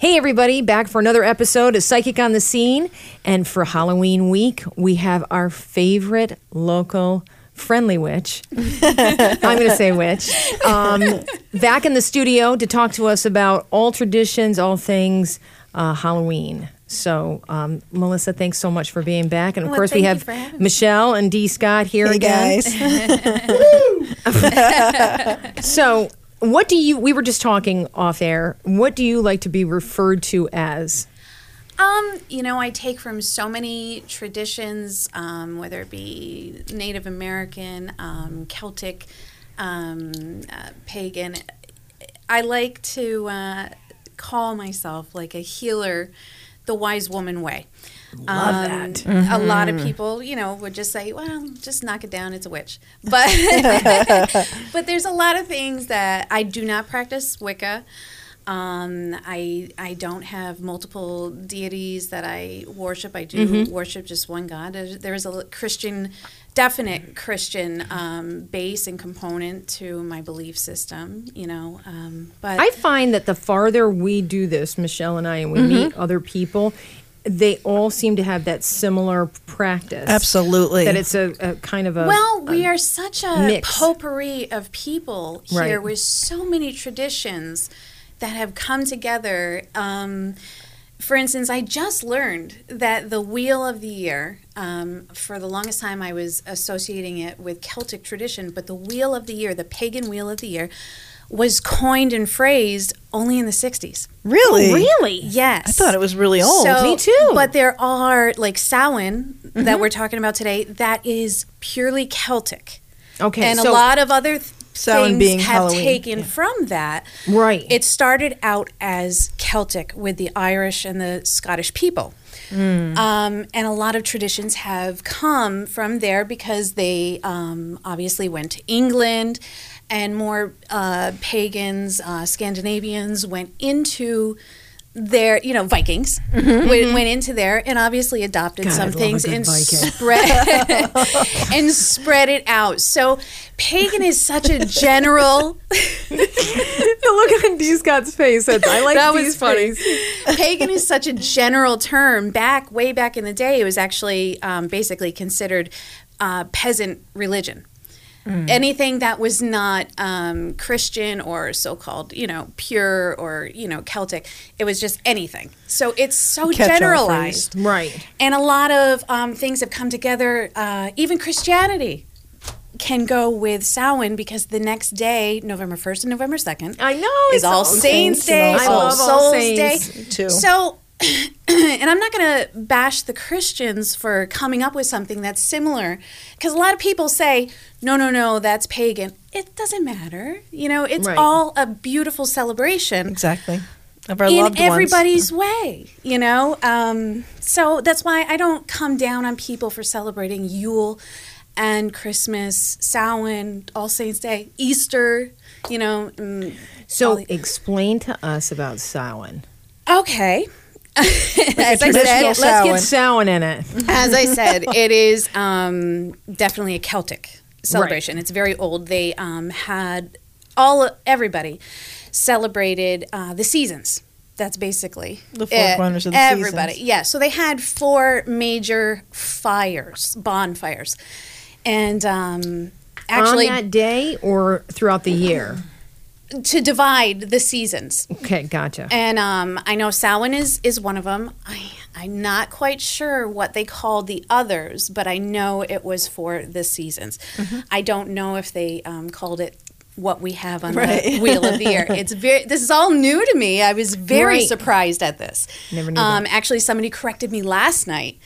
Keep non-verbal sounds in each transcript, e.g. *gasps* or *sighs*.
Hey, everybody, back for another episode of Psychic on the Scene. And for Halloween week, we have our favorite local friendly witch. *laughs* I'm going to say witch. Um, back in the studio to talk to us about all traditions, all things uh, Halloween. So, um, Melissa, thanks so much for being back. And of Well, course, we have for having me. Michele and D. Scott here Hey again. guys. *laughs* *laughs* So, what do you, we were just talking off air, what do you like to be referred to as? Um, you know, I take from so many traditions, um, whether it be Native American, um, Celtic, um, uh, pagan. I like to uh, call myself like a healer, the wise woman way. Love Um, that. A lot of people, you know, would just say, "Well, just knock it down; it's a witch." But *laughs* but there's a lot of things that I do not practice Wicca. Um, I I don't have multiple deities that I worship. I do worship just one God. There's, a Christian, definite Christian um, base and component to my belief system. You know, um, but I find that the farther we do this, Michele and I, and we meet Mm-hmm. other people, they all seem to have that similar practice. Absolutely. That it's a, a kind of a. Well, we are such a mix. potpourri of people here Right. with so many traditions that have come together. Um, for instance, I just learned that the Wheel of the Year, um, for the longest time I was associating it with Celtic tradition, but the Wheel of the Year, the pagan Wheel of the Year, was coined and phrased only in the 60s. really? really? Yes. I thought it was really old. So, Me too. But there are like Samhain that we're talking about today that is purely Celtic, Okay. and so, a lot of other th- Samhain things being have Halloween, taken yeah. from that. Right. It started out as Celtic with the Irish and the Scottish people. Hmm. Um, and a lot of traditions have come from there because they um, obviously went to England and more uh, pagans, uh, Scandinavians went into their, you know, Vikings went, went into there and obviously adopted Mm-hmm. God, some things and Viking. spread *laughs* and spread it out. So pagan is such a general *laughs* *laughs* look at D. Scott's face. I like That was funny. pagan is such a general term. Back way back in the day, it was actually um, basically considered uh, peasant religion. Anything that was not um, Christian or so-called, you know, pure or you know Celtic, it was just anything. So it's so Catch-all generalized, Right. and a lot of um, things have come together. Uh, even Christianity can go with Samhain because the next day, November first and November second, I know. is it's All Saints Day, All All All Souls Saints. Day. too. So, and I'm not going to bash the Christians for coming up with something that's similar, because a lot of people say, no, no, no, that's pagan. It doesn't matter. You know, it's Right. all a beautiful celebration exactly. Of our in loved ones. everybody's way, you know? Um, so that's why I don't come down on people for celebrating Yule and Christmas, Samhain, All Saints Day, Easter, you know. So the- explain to us about Samhain. okay. As, I said, Let's get Samhain in it. as I said, *laughs* it is um, definitely a Celtic celebration. It's very old. They um, had all everybody celebrated uh, the seasons. That's basically The four it. corners of the everybody. seasons. Yeah. So they had four major fires, bonfires, and um, actually on that day or throughout the year. To divide the seasons. Okay, gotcha. And um, I know Samhain is is one of them. I I'm not quite sure what they called the others, but I know it was for the seasons. Mm-hmm. I don't know if they um, called it what we have on the *laughs* wheel of the year. It's very this is all new to me. I was very Right. surprised at this. Never knew um, that. Actually, somebody corrected me last night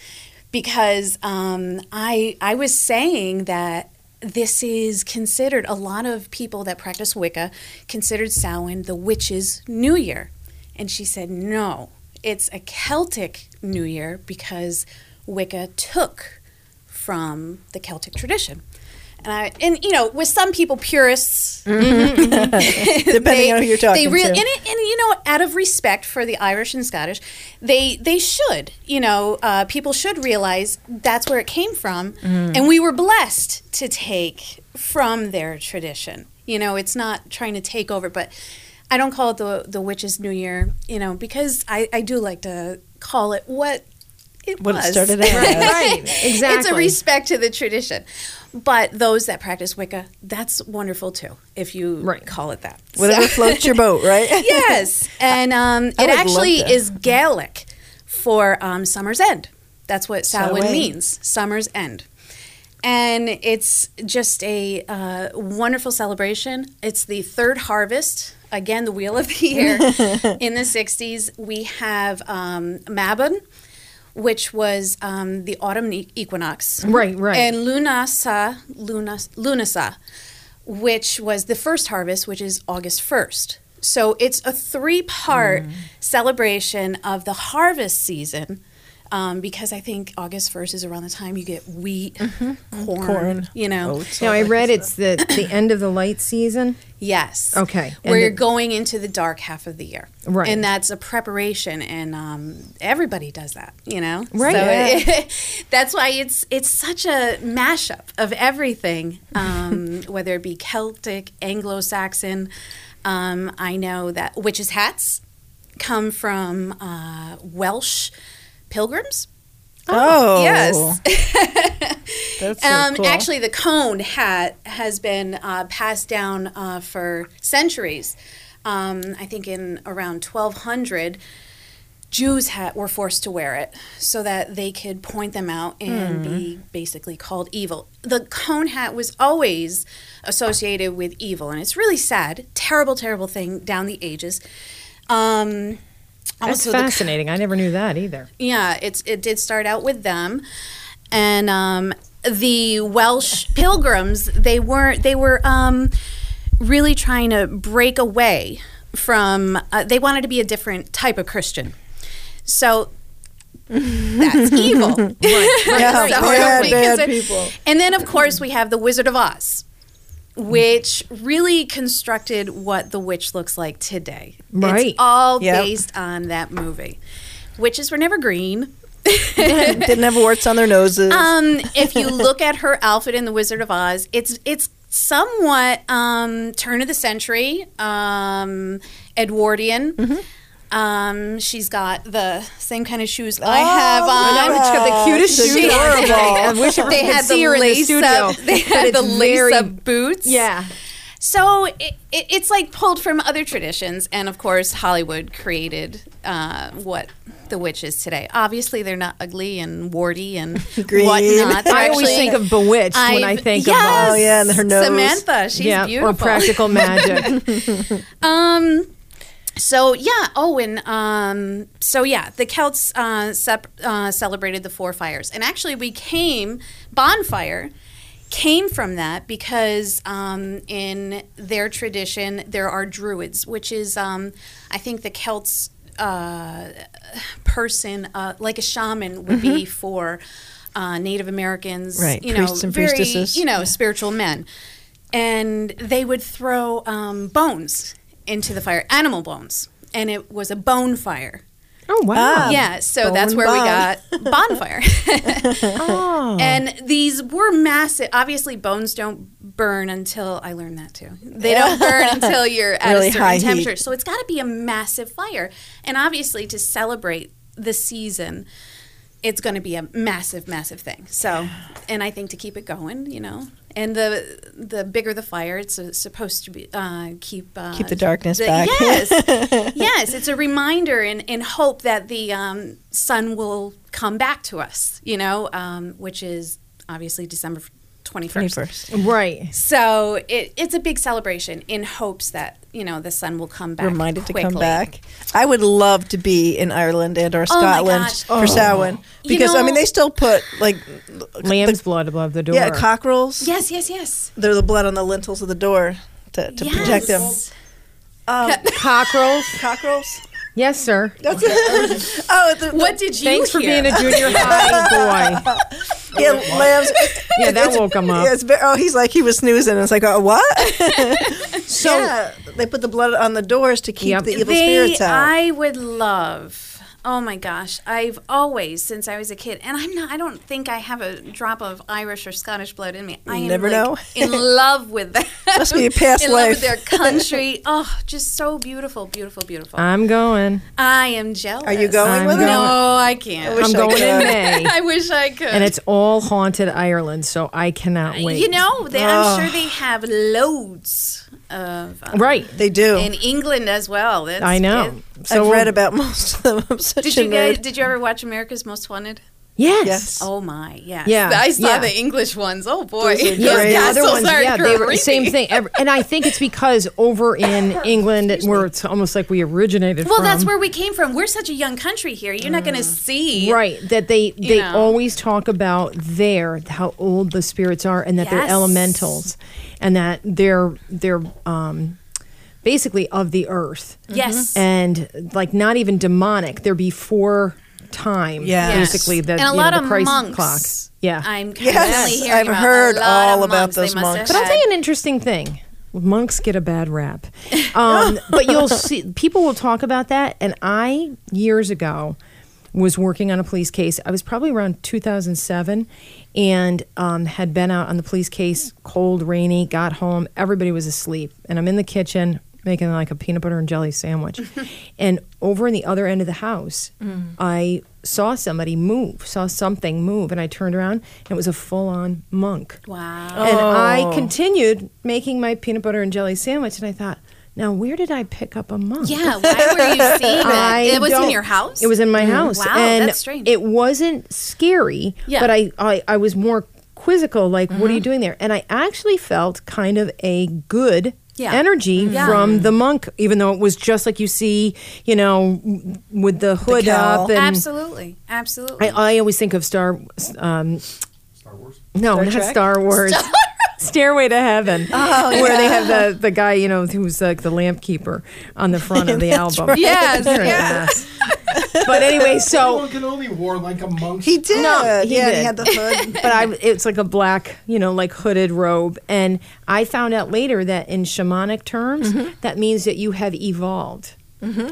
because um, I I was saying that this is considered a lot of people that practice Wicca considered Samhain the witch's New Year, and she said no, it's a Celtic New Year because Wicca took from the Celtic tradition. And, I, and you know, with some people, purists, *laughs* *laughs* Depending on who you're talking they really, to. And, and you know, out of respect for the Irish and Scottish, they they should, you know, uh, people should realize that's where it came from, Mm. and we were blessed to take from their tradition. You know, it's not trying to take over, but I don't call it the the witches' New Year, you know, because I I do like to call it what it What it was. started out *laughs* as. right. Exactly. It's a respect to the tradition. But those that practice Wicca, that's wonderful too, if you Right. call it that. Whatever So- floats your boat, *laughs* right? yes. And um, *laughs* it actually is Gaelic for um, summer's end. That's what Samhain Samhain. means, summer's end. And it's just a uh, wonderful celebration. It's the third harvest, again, the wheel of the year *laughs* in the 60s. We have um, Mabon, which was um, the autumn equinox. Right, right. And Lunasa, Lunas, Lunasa, which was the first harvest, which is August 1st. So it's a three part celebration of the harvest season. Um, because I think August 1st is around the time you get wheat, corn, Corn, you know. oats. now I read it's the the *coughs* end of the light season. Yes. Okay. Where you're going into the dark half of the year. Right. And that's a preparation, and um, everybody does that, you know? Right. So it- *laughs* that's why it's it's such a mashup of everything, um, *laughs* whether it be Celtic, Anglo Saxon. Um, I know that witches' hats come from uh, Welsh pilgrims. Oh, Yes. *laughs* That's so Um, cool. Actually, the cone hat has been uh, passed down uh, for centuries. Um, I think in around 1200, Jews had, were forced to wear it so that they could point them out and be basically called evil. The cone hat was always associated with evil, and it's really sad, terrible, terrible thing down the ages. Um, That's also the fascinating. I never knew that either. yeah, it's it did start out with them, and um, the Welsh pilgrims they weren't they were um, really trying to break away from. Uh, they wanted to be a different type of Christian, so. That's evil. *laughs* Yeah, *laughs* So bad, *laughs* bad people. And then, of course, we have the Wizard of Oz, which really constructed what the witch looks like today. Right. It's all Yep. based on that movie. Witches were never green. Didn't have warts on their noses. Um, if you look at her outfit in The Wizard of Oz, it's it's somewhat um, turn of the century, um, Edwardian. Mm-hmm. Um, she's got the same kind of shoes I have Oh, on. Now she's got the cutest She's shoes on. I wish everyone they could had see the her in the lace studio. up. *laughs* They had the lace very- up boots. Yeah. So it, it, it's like pulled from other traditions, and of course, Hollywood created uh, what the witch is today. Obviously, they're not ugly and warty and *laughs* Green. whatnot. They're I always actually- think of Bewitched when I think yes, of Oh, yeah, and her nose. Samantha, she's yeah, beautiful. or Practical Magic. *laughs* Um. So yeah. Oh, and um. So yeah, the Celts uh, sep- uh, celebrated the four fires, and actually, we came bonfire came from that because um, in their tradition there are druids, which is um, I think the Celts uh, person uh, like a shaman would be for uh, Native Americans, Right, You know, priests and very you know spiritual men, and they would throw um, bones into the fire, animal bones, and it was a bone fire. Oh wow! Ah. Yeah, so that's bone where we got *laughs* bonfire. *laughs* *laughs* Oh. And these were massive. Obviously, bones don't burn until I learned that too. They don't burn until you're at Really a high certain heat. temperature. So it's got to be a massive fire. And obviously, to celebrate the season, it's going to be a massive, massive thing. So, and I think to keep it going, you know, and the the bigger the fire, it's supposed to be uh, keep uh, Keep the darkness back. Yes, *laughs* yes, it's a reminder and, and hope that the um, sun will come back to us. You know, um, which is obviously December twenty first. 21st. right. So it, it's a big celebration in hopes that you know the sun will come back. Reminded to come back. I would love to be in Ireland and or Oh Scotland gosh. for Samhain You because I mean they still put like Lamb's blood above the door. yeah cockerels. Yes, yes, yes. They're the blood on the lintels of the door to, to protect them. Um, *laughs* Cockerels. cockerels. Yes, sir. That's it. *laughs* oh, the, What did you Thanks for being a junior high boy. *laughs* yeah, lambs. Yeah, that woke him up. Yeah, it's, ve- oh, he's like he was snoozing. It's like, oh, what? *laughs* So yeah, they put the blood on the doors to keep Yep. the evil they, spirits out. I would love Oh my gosh, I've always since I was a kid, and I'm not. I don't think I have a drop of Irish or Scottish blood in me. I am never like, know. in *laughs* love with them. Must be a past *laughs* in love with their country. *laughs* Oh, just so beautiful, beautiful, beautiful. I'm going. I am jealous. Are you going I'm with going. it? No, I can't. wish I'm I going in could. May. I wish I could. And it's all haunted Ireland, so I cannot wait. You know, they, I'm sure they have loads of um, Right. They do. in England as well. That's, I know. it- So I've read about most of them. I'm such Did a you guys? nerd. Did you ever watch America's Most Wanted? Yes. Yes. Oh my, yes. Yeah, I saw yeah. the English ones. Oh boy, Those are Yeah, the other ones, are yeah, they were creepy. same thing. Every- And I think it's because over in *coughs* England, where it's almost like we originated Well, from. that's where we came from. We're such a young country here. You're not going to see. Right, that they they know. always talk about there how old the spirits are and that they're elementals and that they're they're um basically of the earth. Yes. And like not even demonic, they're before time. Yes. Basically the and a you know, lot the of Christ monks. clock. Yeah. I'm Yes, constantly hearing I've about heard a lot all of about monks. Those must monks. But I'll had- tell you an interesting thing. Monks get a bad rap. *laughs* Um, but you'll see, people will talk about that. And I, years ago, was working on a police case. I was probably around 2007 and um, had been out on the police case, cold, rainy, got home. Everybody was asleep. And I'm in the kitchen making like a peanut butter and jelly sandwich. *laughs* and over in the other end of the house, mm. I saw somebody move, saw something move. And I turned around and it was a full on monk. Wow. And Oh. I continued making my peanut butter and jelly sandwich, and I thought, now where did I pick up a monk? Yeah. Why were you seeing *laughs* it? I It was in your house. It was in my mm. house. Wow, and that's strange. It wasn't scary, Yeah. but I, I, I was more quizzical, like, what are you mm-hmm. doing there? And I actually felt kind of a good Yeah. energy Yeah. from the monk, even though it was just like you see, you know, with the hood cowl. up. And Absolutely. Absolutely. I, I always think of Star, um, Star Wars. no, Star not Trek? Star Wars. Stairway to Heaven, *laughs* Oh, where they have the, the guy, you know, who's like the lamp keeper on the front of the *laughs* album. right. yes. Yes. but anyway, so Obi-Wan Kenobi wore like a monk's. He did. No, he yeah, did. he had the hood. *laughs* but I, it's like a black, you know, like hooded robe. And I found out later that in shamanic terms, Mm-hmm. that means that you have evolved.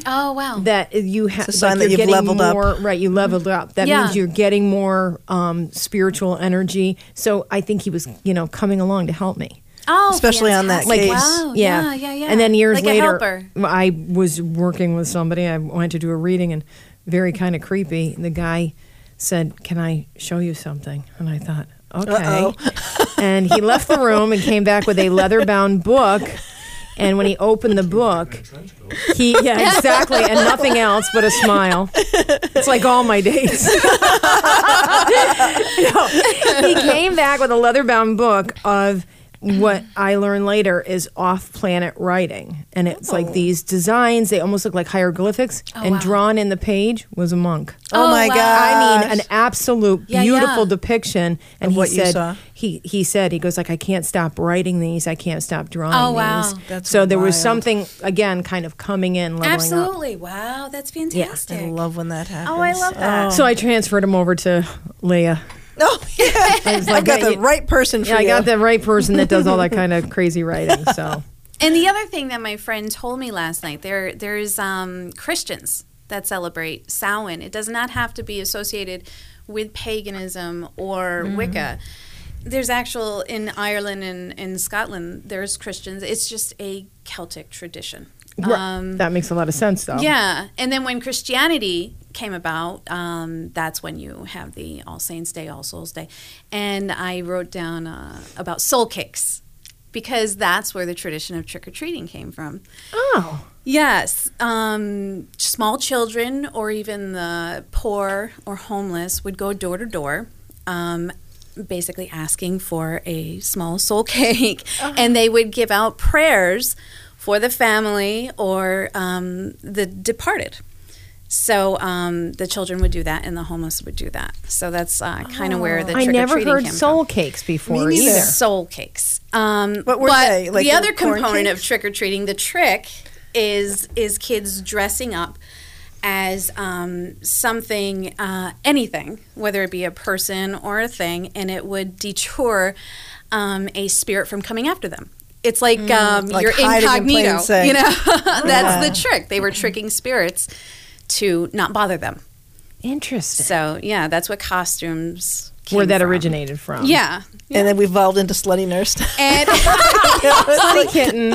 Oh wow. That you have It's a sign like that you're you've getting leveled up. Right, you leveled up. That Yeah. means you're getting more um, spiritual energy. So I think he was, you know, coming along to help me. oh, Especially on that fantastic. case. Wow. Yeah. Yeah. Yeah. And then years like later. I was working with somebody. I went to do a reading and very kind of creepy. The guy said, Can I show you something? And I thought, Okay. And he left the room and came back with a leather bound book. And when he opened the book, he, yeah, exactly, and nothing else but a smile. It's like all my days. *laughs* No, he came back with a leather bound book of what I learned later is off planet writing. And it's like oh. these designs, they almost look like hieroglyphics, oh, and wow. drawn in the page was a monk. Oh, Oh, my wow. god! I mean, an absolute Yeah, beautiful yeah. depiction. And Of he what you said, saw. he he said, he goes like, I can't stop writing these. I can't stop drawing Oh, wow. these. That's so there was something again, kind of coming in, leveling up. Absolutely. Wow. That's fantastic. I love when that happens. Oh, I love that. So I transferred him over to Leah. Oh *laughs* yeah, I've like, got the right person for Yeah, I you. got the right person that does all that *laughs* kind of crazy writing. So And the other thing that my friend told me last night, there there's um, Christians that celebrate Samhain. It does not have to be associated with paganism or Mm-hmm. Wicca. There's actual in Ireland and in Scotland. There's Christians. It's just a Celtic tradition. Um, that makes a lot of sense, though. yeah, and then when Christianity came about, um, that's when you have the All Saints Day, All Souls Day, and I wrote down uh, about soul cakes because that's where the tradition of trick or treating came from. Oh, Yes, um, small children or even the poor or homeless would go door to door. Um, basically asking for a small soul *laughs* cake and they would give out prayers for the family or um, the departed so um, the children would do that and the homeless would do that so that's uh, kind of where the I trick never or treating heard came soul from. cakes before Me either. Soul cakes. Um, What were but they? Like the the other corn component of trick or treating, the trick is is kids dressing up as um, something, uh, anything, whether it be a person or a thing, and it would deter um, a spirit from coming after them. It's like, um, Mm, like you're hiding in incognito. you know, *laughs* that's Yeah. the trick. They were tricking spirits to not bother them. Interesting. So yeah, that's what costumes came Where that from. originated from. Yeah, And then we evolved into slutty nurse. and *laughs* *laughs* Slutty kitten.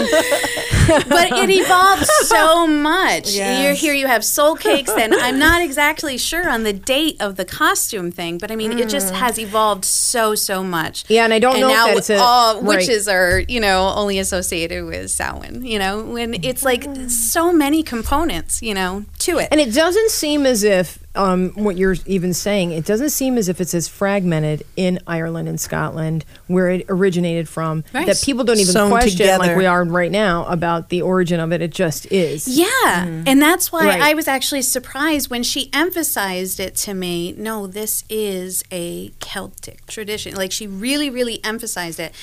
*laughs* but it evolved so much. Yes. You're here, you have soul cakes, and I'm not exactly sure on the date of the costume thing, but I mean, it just mm. has evolved so so much. Yeah, and I don't and know if now that's a- all right. witches are you know only associated with Samhain. You know, when it's like mm. so many components, you know, to it. And it doesn't seem as if um, what you're even saying. It doesn't seem as if it's as fragmented in Ireland and Scotland, where it originated from. Right. That people don't even Sewn question, like we are right now, about the origin of it. It just is. Yeah. And that's why Right. I was actually surprised when she emphasized it to me. No, this is a Celtic tradition. Like she really, really emphasized it.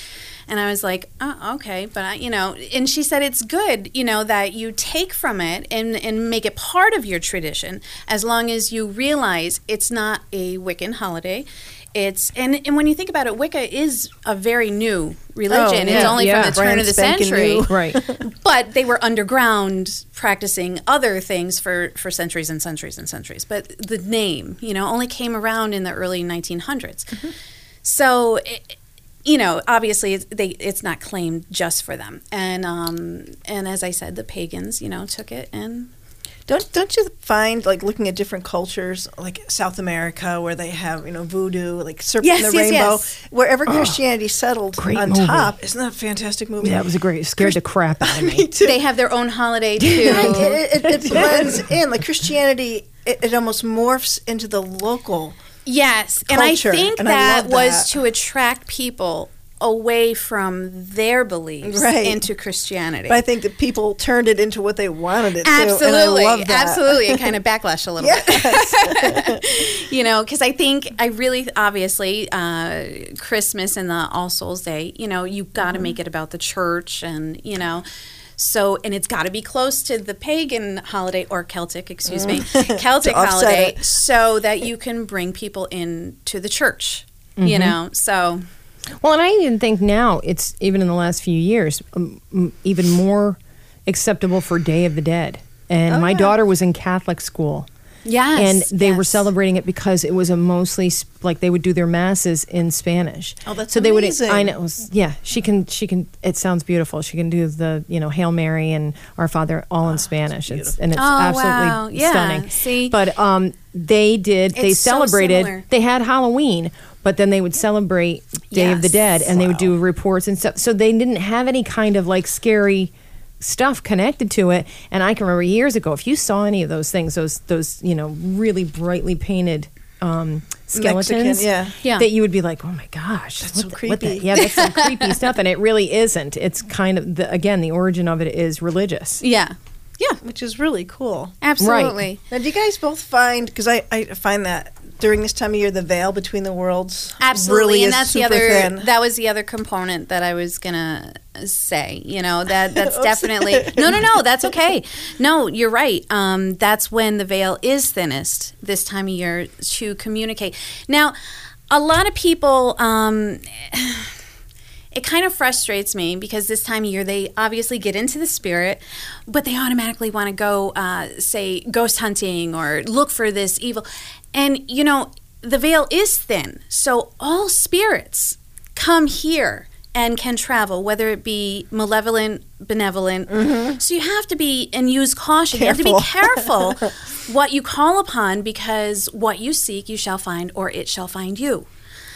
And I was like, oh, okay. But, I, you know, and she said it's good, you know, that you take from it and, and make it part of your tradition as long as you realize it's not a Wiccan holiday. It's and, and when you think about it, Wicca is a very new religion. Oh, it's yeah. only Yeah. from the turn Brand of the century. *laughs* Right. but they were underground practicing other things for, for centuries and centuries and centuries. But the name, you know, only came around in the early 1900s. Mm-hmm. So, it, you know, obviously it's, they, it's not claimed just for them. And, um, and as I said, the pagans, you know, took it and Don't don't you find like looking at different cultures, like South America, where they have you know voodoo, like serpent Yes, and the yes, rainbow, yes. wherever Christianity settled Great on movie. top, isn't that a fantastic movie? Yeah, that was a great. It scared the crap out of me. *laughs* Me too. they have their own holiday *laughs* too. it, it, it *laughs* blends in like Christianity. It, it almost morphs into the local. Yes, and I think and I that was to attract people away from their beliefs Right. into Christianity. But I think that people turned it into what they wanted it absolutely, to, I absolutely, it kind of backlash a little bit. *laughs* you know, because I think I really obviously uh, Christmas and the All Souls Day. You know, you've got to make it about the church, and you know. So, and it's got to be close to the pagan holiday or Celtic, excuse me, *laughs* Celtic holiday, so that you can bring people into the church. Mm-hmm. You know, so Well, and I even think now it's even in the last few years um, even more acceptable for Day of the Dead. And Oh, my yeah. daughter was in Catholic school. Yes, and they were celebrating it because it was a mostly like they would do their masses in Spanish. Oh, that's so they amazing. would. I know. Yeah, she can. She can. It sounds beautiful. She can do the you know Hail Mary and Our Father all in Spanish. It's and it's Oh, absolutely wow. Yeah, stunning. see? but um, they did. they It's so celebrated. similar. they had Halloween. But then they would celebrate Day of the Dead, and they would do reports and stuff. So they didn't have any kind of like scary stuff connected to it. And I can remember years ago, if you saw any of those things, those those you know really brightly painted um, skeletons, yeah. Yeah. that you would be like, oh my gosh, That's so the- what the- creepy. yeah, that's some *laughs* creepy stuff, and it really isn't. It's kind of the, again the origin of it is religious. yeah, yeah, which is really cool. absolutely. Now, do you guys both find because I, I find that during this time of year the veil between the worlds Absolutely, really and is that's the other. thin. That was the other component that I was gonna say. You know that *laughs* that's definitely *laughs* no, no, no. That's okay. No, you're right. Um, that's when the veil is thinnest this time of year to communicate. Now, a lot of people. Um, *sighs* it kind of frustrates me because this time of year they obviously get into the spirit, but they automatically want to go, uh, say, ghost hunting or look for this evil. And, you know, the veil is thin. So all spirits come here and can travel, whether it be malevolent, benevolent. So you have to be and use caution. You have to be careful *laughs* what you call upon because what you seek you shall find or it shall find you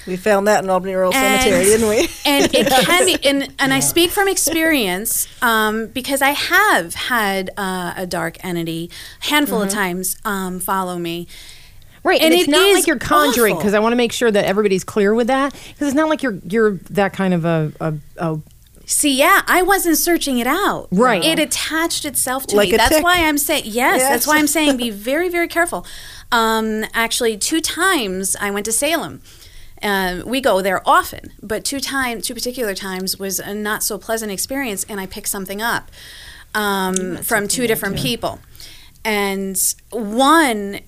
we found that in Albany Rural Cemetery, didn't we? *laughs* and it *laughs* can be, and, and I speak from experience um, because I have had uh, a dark entity a handful Mm-hmm. of times um, follow me. Right, And and, it's it not is like you're conjuring because I want to make sure that everybody's clear with that because it's not like you're you're that kind of a, a, a See, yeah, I wasn't searching it out. Right. It attached itself to Like me. a That's tick. why I'm saying, yes, Yes. that's why I'm saying be *laughs* very, very careful. Um, actually, two times I went to Salem. Um, we go there often, but two times, two particular times was a not so pleasant experience, and I picked something up um, from two different people. And one,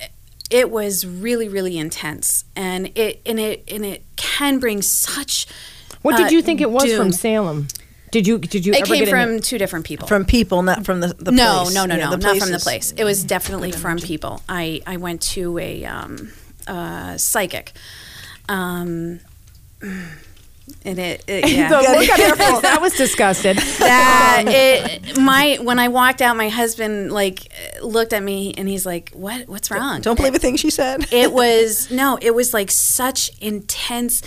it was really, really intense, and it and it and it can bring such. What uh, did you think it was from. Salem? Did you did you It ever came get from in two different people. From people, not from the, the no, place. no, no, Yeah, no, not from the place. It was definitely from people. I I went to a um, uh, psychic. Um, and it, it *laughs* yeah. the look on her *laughs* face, that was disgusted. that *laughs* it my when I walked out, my husband like looked at me and he's like, "What? What's wrong?" Don't believe a thing she said. It was no, it was like such intense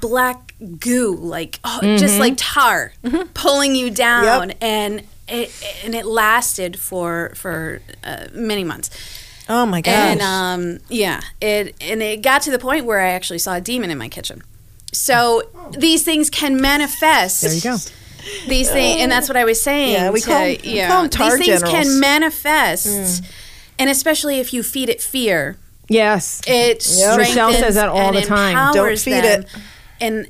black goo, like oh, just like tar pulling you down, yep. and it and it lasted for for uh, many months. oh my gosh. And um, yeah, it and it got to the point where I actually saw a demon in my kitchen. So these things can manifest. There you go. These things, and that's what I was saying. Yeah, we to- call 'em- we yeah, call 'em tar these things generals. can manifest, and especially if you feed it fear, Yes. it Michele says that all the time. Don't feed them. it. And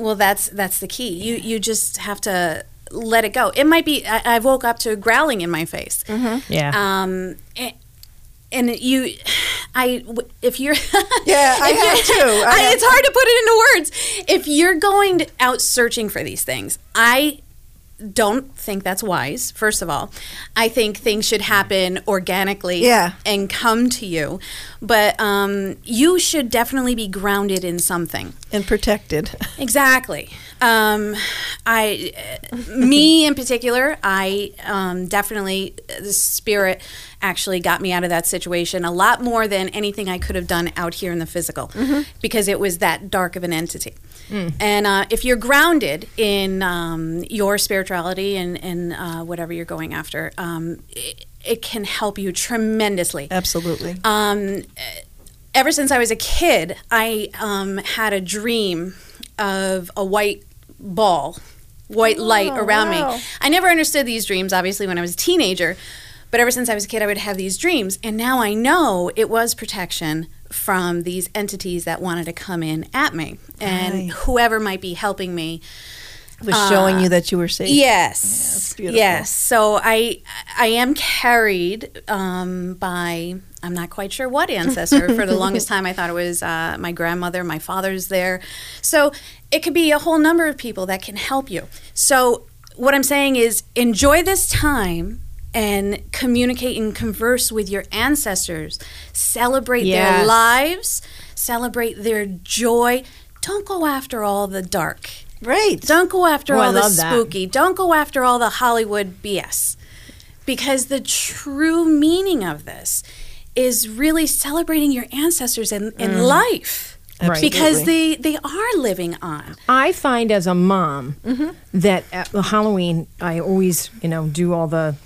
well, that's that's the key. You you just have to let it go. It might be. I, I woke up to growling in my face. yeah. Um, a- and you, I, if you're, *laughs* Yeah, I if have too. I I- have it's hard to put it into words. If you're going to- out searching for these things, I don't think that's wise. First of all, I think things should happen organically, Yeah. and come to you. But um, you should definitely be grounded in something. and protected. *laughs* Exactly. Um, I, uh, me in particular, I um, definitely the spirit actually got me out of that situation a lot more than anything I could have done out here in the physical, because it was that dark of an entity. And uh, if you're grounded in um, your spirituality and, and uh, whatever you're going after, um, it, it can help you tremendously Absolutely. um, ever since I was a kid, I um, had a dream of a white ball, white light around wow. me. I never understood these dreams, obviously, when I was a teenager. But ever since I was a kid, I would have these dreams. And now I know it was protection from these entities that wanted to come in at me. And Right. whoever might be helping me was showing you that you were safe. Yes. beautiful. Yes. So I I am carried um, by I'm not quite sure what ancestor. For the longest *laughs* time, I thought it was uh, my grandmother. My father's there. So it could be a whole number of people that can help you. So what I'm saying is enjoy this time and communicate and converse with your ancestors. Celebrate their lives. Celebrate their joy. Don't go after all the dark. Right. Don't go after Oh, I all the love that. spooky. Don't go after all the Hollywood BS. Because the true meaning of this is really celebrating your ancestors in, in Mm. life. Right. Because they, they are living on. I find as a mom Mm-hmm. that at the Halloween I always, you know, do all the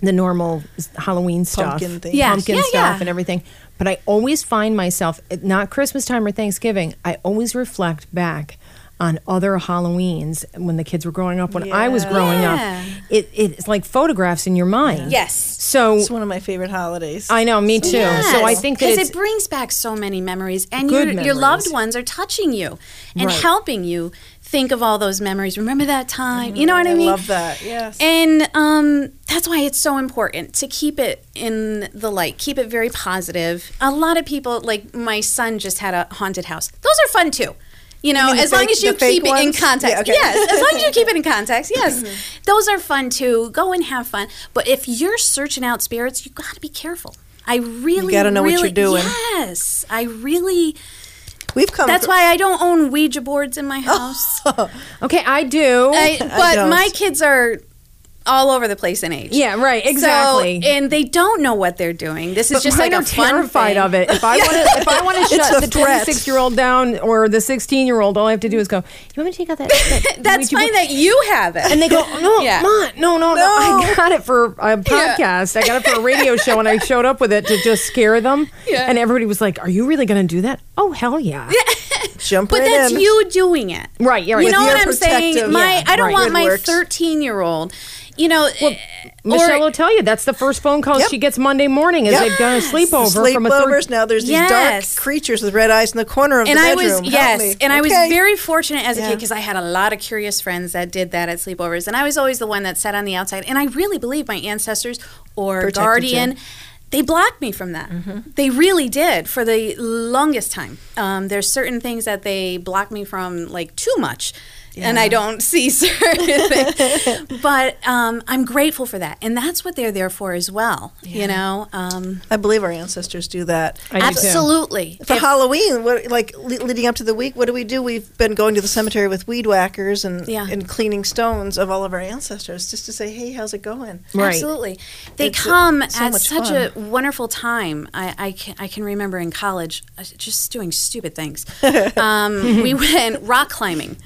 the normal Halloween stuff, Pumpkin thing. Yeah. pumpkin Yeah, stuff, yeah. and everything. But I always find myself not Christmas time or Thanksgiving. I always reflect back on other Halloweens when the kids were growing up. When I was growing Yeah. up, it, it's like photographs in your mind. Yes. So It's one of my favorite holidays. I know, me too. So I think because it brings back so many memories, and Good your, your loved ones are touching you and Right. helping you think of all those memories. Remember that time? You know what I, I mean? I love that. Yes. And um, that's why it's so important to keep it in the light, keep it very positive. A lot of people, like my son, just had a haunted house. Those are fun too. You know, the as long as you fake keep it in context. Yeah, okay. Yes, as long as you keep it in context. Yes, *laughs* those are fun too. Go and have fun. But if you're searching out spirits, you got to be careful. I really, gotta know what you're doing. Yes, I really. We've come. That's through- why I don't own Ouija boards in my *laughs* house. okay. I do. I, *laughs* but don't. my kids are all over the place in age. yeah, right. Exactly. So, and they don't know what they're doing. This is But just mine like are a fun terrified thing. of it. If I want to, *laughs* if I want to shut the threat. 26 year old down or the 16 year old, all I have to do is go. You want me to take out that? that *laughs* That's fine board?" that you have it. And they go, no, *laughs* Yeah. Ma, no, no, no, I got it for a podcast. I got it for a radio show, and I showed up with it to just scare them. Yeah. And everybody was like, "Are you really going to do that?" Oh, hell yeah! *laughs* jump but right that's in. you doing it. Right, yeah, right. You know what I'm saying? My Yeah, I don't right. want Good my works. 13 year old. You know, eh, Michele or- will tell you that's the first phone call Yep. she gets Monday morning. Is they've done a sleepover from a Sleepovers. third. Now there's these Yes. dark creatures with red eyes in the corner of and the I bedroom. was yes, me. and I was very fortunate as a Yeah. kid because I had a lot of curious friends that did that at sleepovers, and I was always the one that sat on the outside. And I really believe my ancestors or Protected guardian. you. They blocked me from that. They really did for the longest time. Um, there's certain things that they blocked me from, like too much, and I don't see *laughs* certain things. *laughs* But um, I'm grateful for that, and that's what they're there for as well. You know, um, I believe our ancestors do that. I do too. absolutely. For If- Halloween, what, like le- leading up to the week, what do we do? We've been going to the cemetery with weed whackers and Yeah. and cleaning stones of all of our ancestors, just to say, "Hey, how's it going?" Right. Absolutely. They It's, come so at much such a wonderful time. I, I, can, I can remember in college uh, just doing stupid things. *laughs* um, we went rock climbing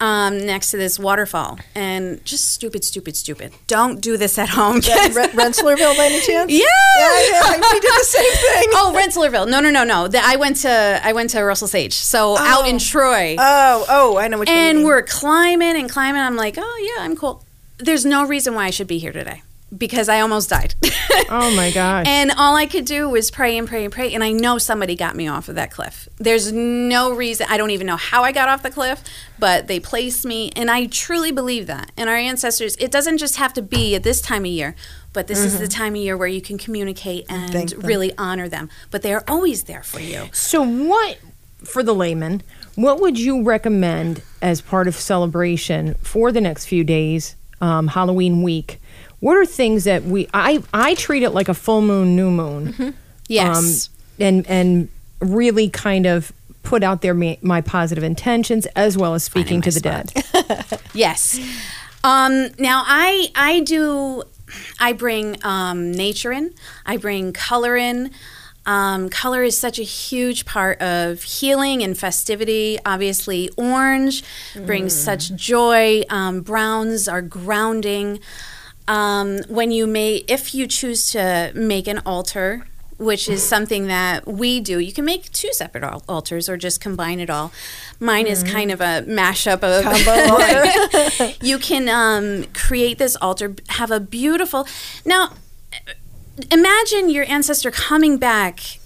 um, next to this waterfall and just stupid, stupid, stupid. Don't do this at home. That Re- Rensselaerville, by any chance? *laughs* Yeah. yeah, yeah. We did the same *laughs* thing. Oh, Rensselaerville. No, no, no, no. The, I went to I went to Russell Sage. So out in Troy. Oh, oh, I know what you mean. and we're climbing and climbing. I'm like, oh yeah, I'm cool. There's no reason why I should be here today because I almost died. *laughs* Oh my gosh. And all I could do was pray and pray and pray. And I know somebody got me off of that cliff. There's no reason. I don't even know how I got off the cliff, but they placed me. And I truly believe that. And our ancestors, it doesn't just have to be at this time of year, but this is the time of year where you can communicate and really honor them. But they are always there for you. So, what for the layman? What would you recommend as part of celebration for the next few days, um, Halloween week? What are things that we? I I treat it like a full moon, new moon. Yes. Um, and and really kind of put out there my, my positive intentions as well as speaking to the dead. *laughs* Yes. Um, now I I do I bring um, nature in. I bring color in. Um, color is such a huge part of healing and festivity. Obviously, orange brings such joy. Um, browns are grounding. Um, when you may, if you choose to make an altar, which is something that we do, you can make two separate al- altars or just combine it all. Mine is kind of a mashup of Right. *laughs* you can um, create this altar, have a beautiful. Now, imagine your ancestor coming back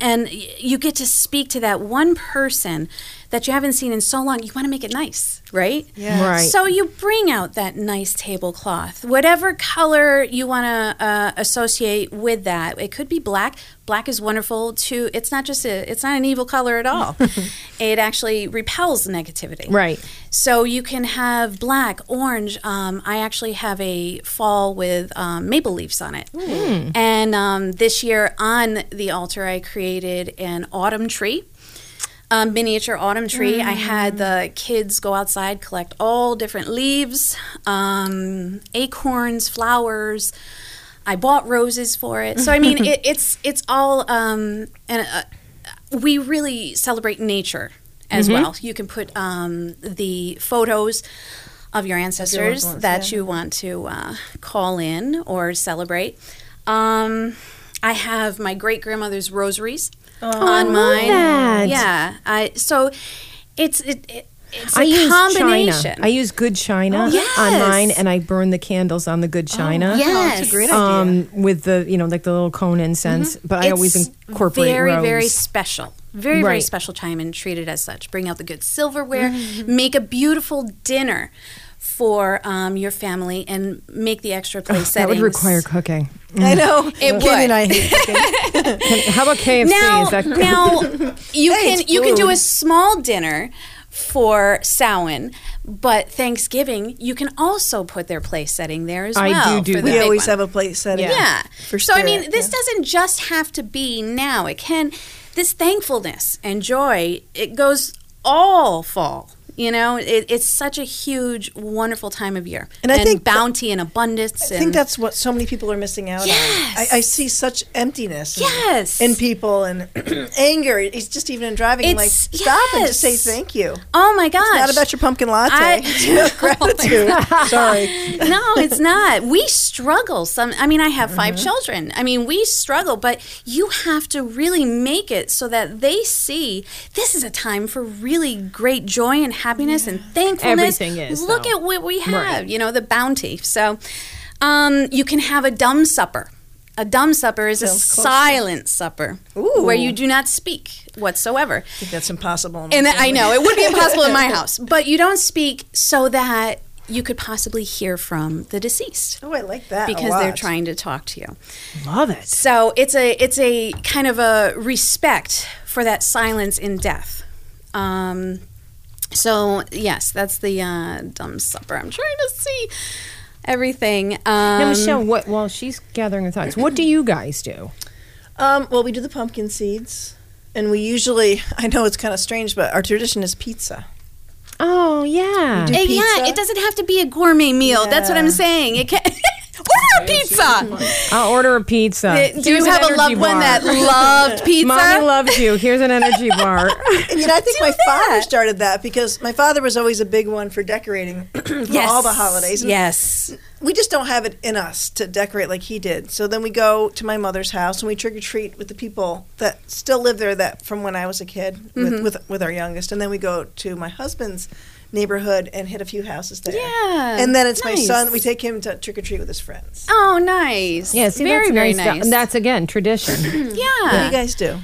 and you get to speak to that one person that you haven't seen in so long. You want to make it nice, right? Yeah. Right. So you bring out that nice tablecloth, whatever color you want to uh, associate with that. It could be black. Black is wonderful too. It's not just a. It's not an evil color at all. *laughs* it actually repels negativity. Right. So you can have black, orange. Um, I actually have a fall with um, maple leaves on it. And um, this year on the altar, I created an autumn tree. A miniature autumn tree. I had the kids go outside, collect all different leaves, um, acorns, flowers. I bought roses for it. So I mean, it, *laughs* it's it's all um, and uh, we really celebrate nature as well. You can put um, the photos of your ancestors that yeah. you want to uh, call in or celebrate. Um, I have my great grandmother's rosaries on mine. that. Yeah, I so it's it. it it's a I use combination. china. I use good china on Yes. Oh, mine, and I burn the candles on the good china. yes, that's a great idea. Um, with the you know like the little cone incense, but I always It's incorporate very rose. very special very very special time and treat it as such bring out the good silverware Mm-hmm. make a beautiful dinner for um, your family and make the extra place setting. that would require cooking. I know. *laughs* It Katie would. and I hate cooking. Can- How about KFC? now, Is that *laughs* now you Hey, can you can do a small dinner for Samhain, but Thanksgiving you can also put their place setting there as I well. do do for the that. We always one. have a place setting. Yeah. For so I mean, this yeah. doesn't just have to be now. It can this thankfulness and joy. It goes all fall. You know, it, it's such a huge, wonderful time of year, And I think- bounty and abundance. I and think that's what so many people are missing out Yes. on. I, I see such emptiness in- Yes. in, people and *clears throat* anger. It's just even in driving. I'm like, It's- stop and just say thank you. oh my gosh, Not about your pumpkin latte. I- *laughs* it's *laughs* gratitude. Sorry. *laughs* no, it's not. We struggle. Some. I mean, I have 5 Mm-hmm. children. I mean, we struggle, but you have to really make it so that they see this is a time for really great joy and happiness and thankfulness. Everything is, Look though. at what we have. Right. You know, the bounty. So, um, you can have a dumb supper. A dumb supper is a Sounds close. silent supper Ooh. where you do not speak whatsoever. I think that's impossible. in And I know it would be impossible in my *laughs* house, but you don't speak so that you could possibly hear from the deceased Oh, I like that a because they're trying to talk to you. love it? So it's a it's a kind of a respect for that silence in death. Um, so yes, that's the uh, dumb supper. I'm trying to see everything. Um, Now, Michele, what while she's gathering her thoughts, what do you guys do? Um, well, we do the pumpkin seeds, and we usually, I know it's kind of strange, but our tradition is pizza. Oh yeah, do Uh, yeah, it doesn't have to be a gourmet meal. That's what I'm saying. It can. *laughs* Order a pizza. *laughs* I'll order a pizza. Do you an have a energy loved one bar. that loved *laughs* pizza? Mommy loves you. Here's an energy *laughs* bar. And you know, I think Do my father started that because my father was always a big one for decorating *clears throat* for all the holidays. And Yes. we just don't have it in us to decorate like he did. So then we go to my mother's house and we trick or treat with the people that still live there that from when I was a kid Mm-hmm. with, with with our youngest, and then we go to my husband's neighborhood and hit a few houses there. Yeah, and then it's my son. We take him to trick or treat with his friends. Oh, nice. Yeah, see, very that's very nice. nice. That's again tradition. *clears throat* Yeah. What do you guys do?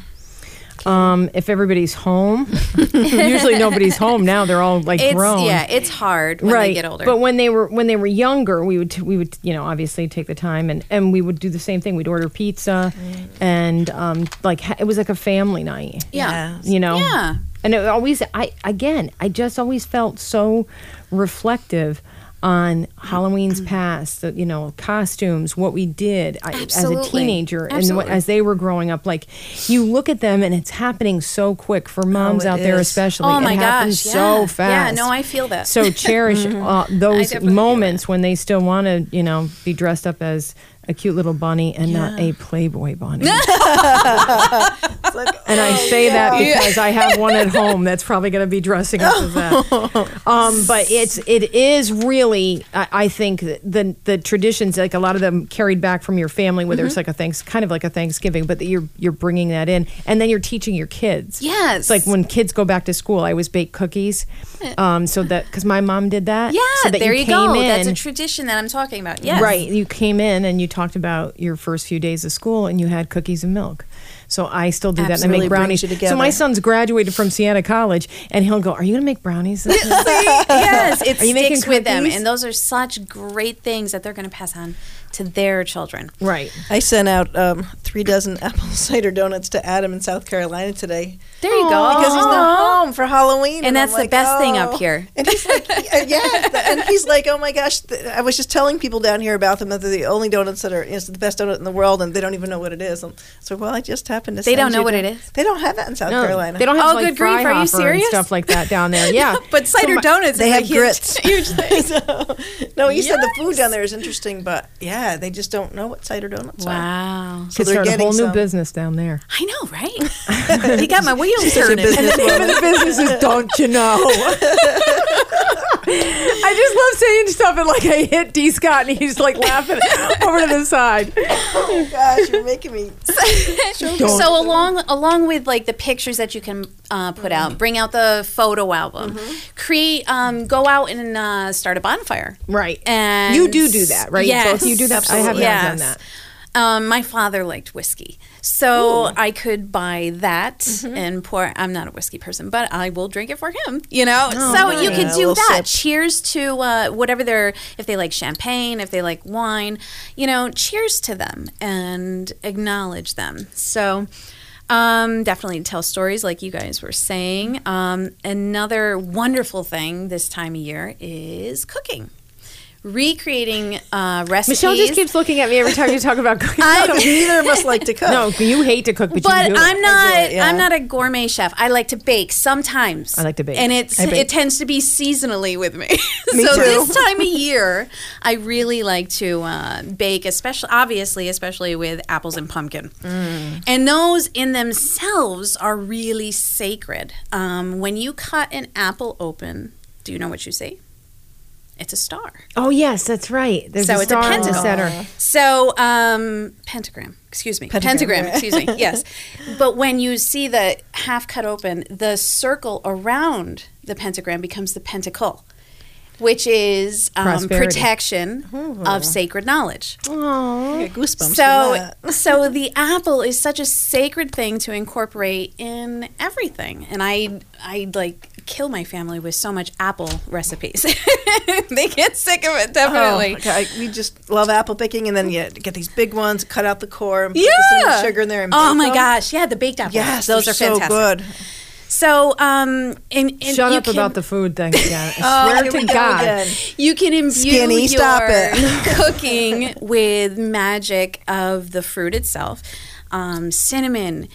Um, if everybody's home, *laughs* usually nobody's home now. They're all like It's grown. yeah, it's hard when right. they get older. But when they were when they were younger, we would we would you know obviously take the time and and we would do the same thing. We'd order pizza, and um like it was like a family night. yeah. You know. Yeah. And it always I again I just always felt so reflective on Halloween's past, you know, costumes, what we did I, as a Absolutely. teenager, and what, as they were growing up. Like, you look at them, and it's happening so quick for moms it out there, especially. Oh it my happens gosh. so yeah. fast. Yeah, no, I feel that. So cherish uh, those moments when they still want to, you know, be dressed up as a cute little bunny and not a Playboy bunny. *laughs* It's like, And I say that because I have one at home that's probably going to be dressing up as that. *laughs* Um, but it's it is really I, I think the the traditions like a lot of them carried back from your family, whether Mm-hmm. it's like a thanks kind of like a Thanksgiving, but that you're you're bringing that in, and then you're teaching your kids. Yes. it's like when kids go back to school, I always bake cookies, um, so that because my mom did that. yeah, so that there you, came go. That's a tradition that I'm talking about. Yes. Right. You came in and you talked about your first few days of school and you had cookies and milk. So I still do that and I make brownies. you So together. my son's graduated from Siena College and he'll go, Are you going to make brownies? *laughs* this yes, it Are you making sticks with them, and those are such great things that they're going to pass on to their children. right. I sent out um, three dozen *laughs* apple cider donuts to Adam in South Carolina today There you go. because he's not home for Halloween, And that's I'm the like, best thing up "Oh." here. *laughs* And he's like, yeah, yeah, and he's like, oh my gosh, I was just telling people down here about them that they're the only donuts that are is the best donut in the world, and they don't even know what it is. And so, well, I just happened to. They send don't know what don- it is? They don't have that in South No, Carolina. They don't have Oh, like good grief, are you serious? stuff like that down there. *laughs* Yeah. but cider my- donuts. They have huge- grits. Huge thing. So- no, you said the food down there is interesting, but yeah, they just don't know what cider donuts are. Wow. So they're start a getting whole new business down there. I know, right? *laughs* you got my wheels such a turning. business *laughs* name of the business is Don't You Know. *laughs* I just love saying stuff and like I hit D Scott and he's like laughing *laughs* over to the side. Oh gosh, you're making me. so along along with like the pictures that you can uh, put out, bring out the photo album, create, um, go out and uh, start a bonfire. Right. And You do do that, right? Yes, Both you do that? I have not done that. Um, my father liked whiskey, so Ooh. I could buy that Mm-hmm. and pour. I'm not a whiskey person, but I will drink it for him. You know, Oh, so you could do that. sip. Cheers to uh, whatever they're. If they like champagne, if they like wine, you know, cheers to them and acknowledge them. So. Um, definitely tell stories like you guys were saying. Um, another wonderful thing this time of year is cooking. Recreating uh, recipes. Michele just keeps looking at me every time you talk about cooking. *laughs* Neither of us like to cook. no, you hate to cook, but, but you do. I'm not. it, yeah. I'm not a gourmet chef. I like to bake sometimes. I like to bake. and it's it tends to be seasonally with me. *laughs* Me so too. this time of year, I really like to uh, bake, especially obviously, especially with apples and pumpkin. Mm. And those in themselves are really sacred. Um, when you cut an apple open, do you know what you see? It's a star. Oh yes, that's right. There's So a it's a star in the pentacle. center. So, um, pentagram, excuse me. Pentagram, Pentagram, excuse me. *laughs* Yes. But when you see the half cut open, the circle around the pentagram becomes the pentacle, which is um, Prosperity. protection of sacred knowledge. Oh, I get goosebumps. from So, that. *laughs* so the apple is such a sacred thing to incorporate in everything, and I, I like kill my family with so much apple recipes. *laughs* they get sick of it, definitely. Oh, okay. We just love apple picking, and then you get these big ones, cut out the core, and put the Yeah. cinnamon sugar in there. And Oh my them. gosh! Yeah, the baked apples. Yes, those they're are fantastic. so good. So, um, and, and Shut up can- about the food thing again. *laughs* I Oh, swear here to God. You can imbue Skinny, your stop it. *laughs* cooking with magic of the fruit itself. Um, cinnamon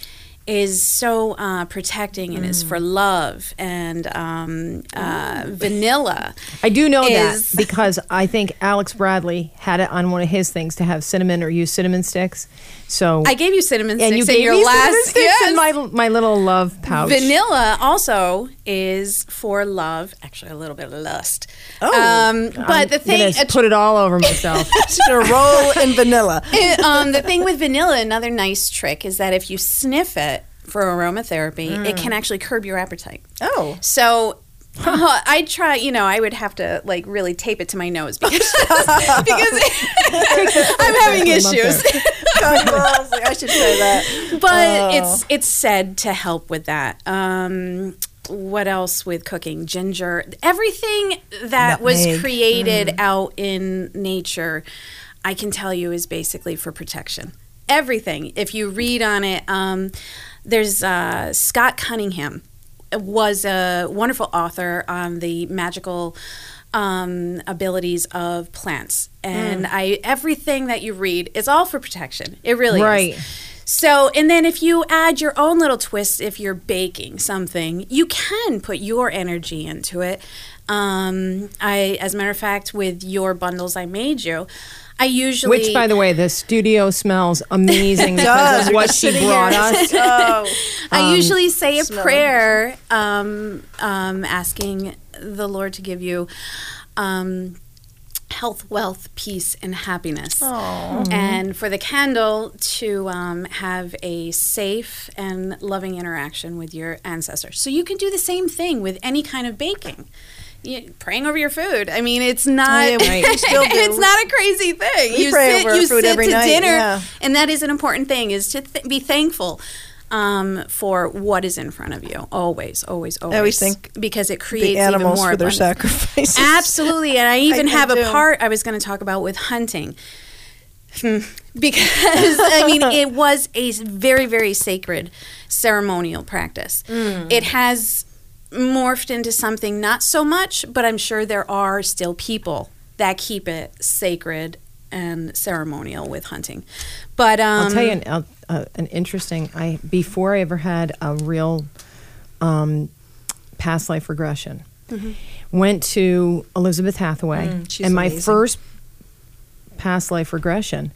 is so uh, protecting and Mm. is for love, and um, uh, vanilla. I do know is- that because I think Alex Bradley had it on one of his things to have cinnamon or use cinnamon sticks. So I gave you cinnamon and sticks you in gave your me cinnamon last. sticks yes. in my my little love pouch. Vanilla also is for love, actually a little bit of lust. Oh. um, but I'm the thing, gonna put it all over myself. *laughs* Just gonna roll in vanilla. *laughs* It- um, the thing with vanilla, another nice trick is that if you sniff it for aromatherapy, it can actually curb your appetite. Oh. So. uh, *laughs* I try, you know, I would have to like really tape it to my nose because, because I'm having Put *laughs* I should try that. But Oh. it's it's said to help with that. Um, what else with cooking? Ginger, everything that was Nutmeg. created out in nature, I can tell you is basically for protection. Everything. If you read on it, um, there's uh, Scott Cunningham was a wonderful author on the magical um, abilities of plants, and I everything that you read is all for protection. It really Right. is. So, and then if you add your own little twist, if you're baking something, you can put your energy into it. Um, I, as a matter of fact, with your bundles I made you, I usually Which, by the way, the studio smells amazing *laughs* because of what she brought us. Oh. *laughs* I usually say a prayer um, um, asking the Lord to give you um, health, wealth, peace, and happiness. And for the candle to um, have a safe and loving interaction with your ancestors. So you can do the same thing with any kind of baking. You, praying over your food. I mean, it's not. Yeah, we- we *laughs* still it's not a crazy thing. We you pray sit, you food sit every to night, dinner, yeah. and that is an important thing is to th- be thankful um, for what is in front of you always always always always think because it creates The animals even more for their abundance. sacrifices. *laughs* *laughs* absolutely and i even I have a part i was going to talk about with hunting Hmm. because i mean it was a very very sacred ceremonial practice Mm. it has morphed into something not so much but i'm sure there are still people that keep it sacred and ceremonial with hunting but um I'll tell you an, uh, uh, an interesting. I before I ever had a real um, past life regression, went to Elizabeth Hathaway, Mm, she's and my amazing. first past life regression,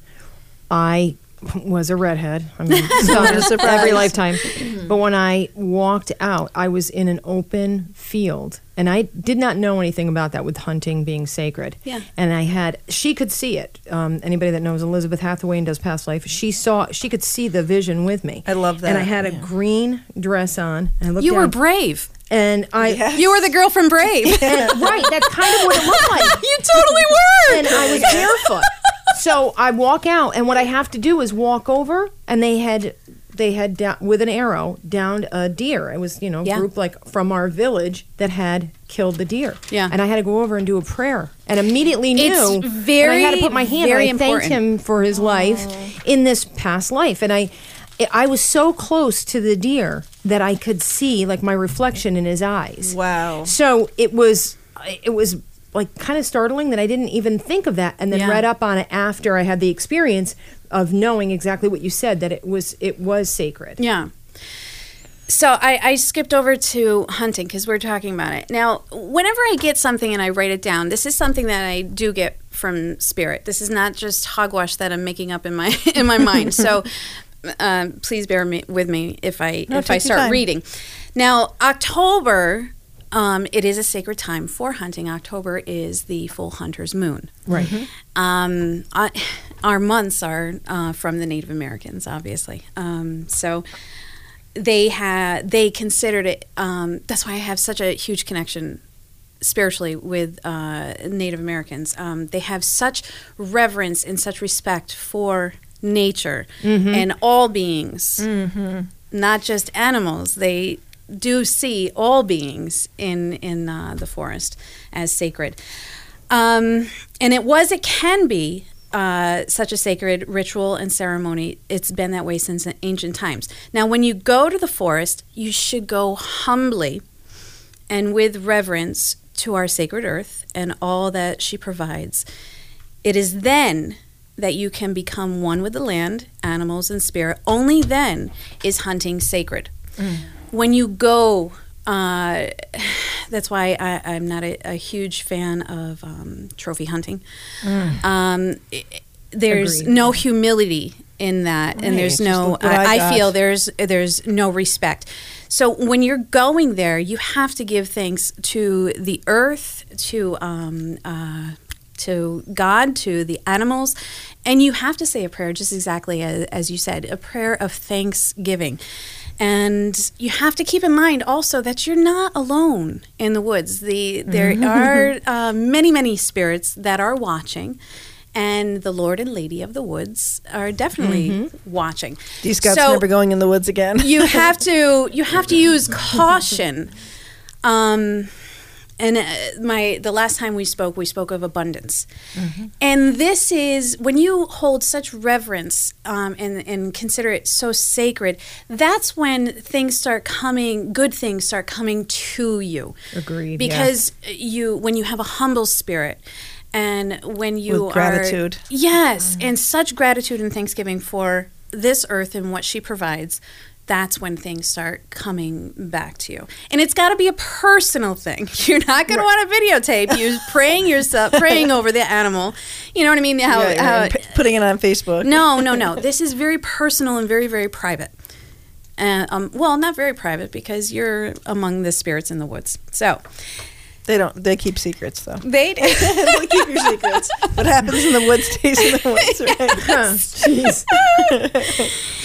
I *laughs* was a redhead. I mean, *laughs* it's not a surprise. every lifetime. *laughs* But when I walked out, I was in an open field, and I did not know anything about that with hunting being sacred. Yeah. And I had, she could see it. Um, anybody that knows Elizabeth Hathaway and does past life, she saw, she could see the vision with me. I love that. And I that, had a yeah. green dress on. And I looked you were brave and I, Yes. you were the girl from brave *laughs* and- right, that's kind of what it looked like *laughs* you totally were and I was barefoot. So I walk out, and what I have to do is walk over, and they had they had down, with an arrow downed a deer. It was you know Yeah. group like from our village that had killed the deer. Yeah. and I had to go over and do a prayer, and immediately knew. It's and I had to put my hand. very and I thanked important. him for his oh. life in this past life, and I. I was so close to the deer that I could see like my reflection in his eyes. Wow. So it was it was like kind of startling that I didn't even think of that and then Yeah. read up on it after I had the experience of knowing exactly what you said that it was it was sacred. Yeah. So I, I skipped over to hunting because we're talking about it. Now, whenever I get something and I write it down, this is something that I do get from spirit. This is not just hogwash that I'm making up in my *laughs* in my mind. So *laughs* um, please bear me, with me if I No, if I start reading. Now, October, um, it is a sacred time for hunting. October is the full hunter's moon. Right. Um, I, our months are uh, from the Native Americans, obviously. Um, so they had they considered it. Um, that's why I have such a huge connection spiritually with uh, Native Americans. Um, they have such reverence and such respect for nature and all beings, not just animals. They do see all beings in in uh, the forest as sacred. Um, and it was, it can be uh, such a sacred ritual and ceremony. It's been that way since ancient times. Now, when you go to the forest, you should go humbly and with reverence to our sacred earth and all that she provides. It is then that you can become one with the land, animals, and spirit. Only then is hunting sacred. When you go, uh, that's why I, I'm not a, a huge fan of um, trophy hunting. Um, i- there's Agreed. no humility in that, and there's no. I, I, I feel there's there's no respect. So when you're going there, you have to give thanks to the earth, to um, uh, to God, to the animals, and you have to say a prayer, just exactly as, as you said, a prayer of thanksgiving. And you have to keep in mind also that you're not alone in the woods. The there are *laughs* uh, many many spirits that are watching. And the Lord and Lady of the Woods are definitely watching. These scouts So- never going in the woods again. you have to you have to *laughs* use caution. Um, and uh, my the last time we spoke, we spoke of abundance, and this is when you hold such reverence um, and and consider it so sacred. That's when things start coming, good things start coming to you. Agreed, yeah. Because you when you have a humble spirit. And when you With gratitude. are yes, and such gratitude and thanksgiving for this earth and what she provides, that's when things start coming back to you. And it's got to be a personal thing. *laughs* You're not going to want to videotape you *laughs* praying yourself, praying over the animal. You know what I mean? How, Yeah, how p- putting it on Facebook. no, no, no. *laughs* This is very personal and very, very private. And um, well, not very private because you're among the spirits in the woods. So They don't. They keep secrets though. they do. *laughs* they keep your secrets. What happens in the woods stays in the *laughs* woods, right?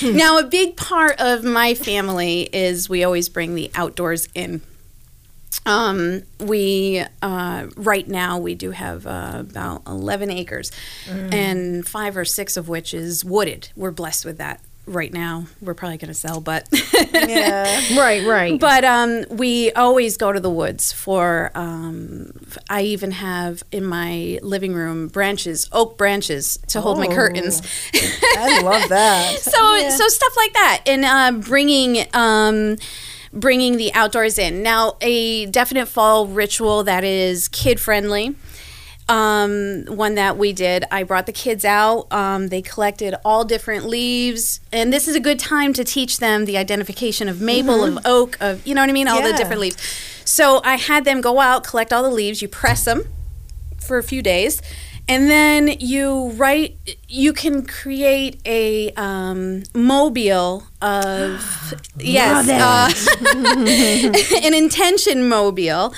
Jeez. *laughs* now, a big part of my family is we always bring the outdoors in. Um, we uh, right now we do have uh, about eleven acres, and five or six of which is wooded. We're blessed with that right now. We're probably going to sell, but Yeah. *laughs* right, right. but um, we always go to the woods for. Um, f- I even have in my living room branches, oak branches, to hold my Oh. curtains. I love that. *laughs* so so stuff like that and uh, bringing um, bringing the outdoors in now a definite fall ritual that is kid friendly um, one that we did i brought the kids out. Um, they collected all different leaves. And this is a good time to teach them the identification of maple of oak of you know what i mean? All the different leaves. So i had them go out collect all the leaves. You press them for a few days. And then you write you can create a um, mobile of *gasps* yes uh, *laughs* *laughs* an intention mobile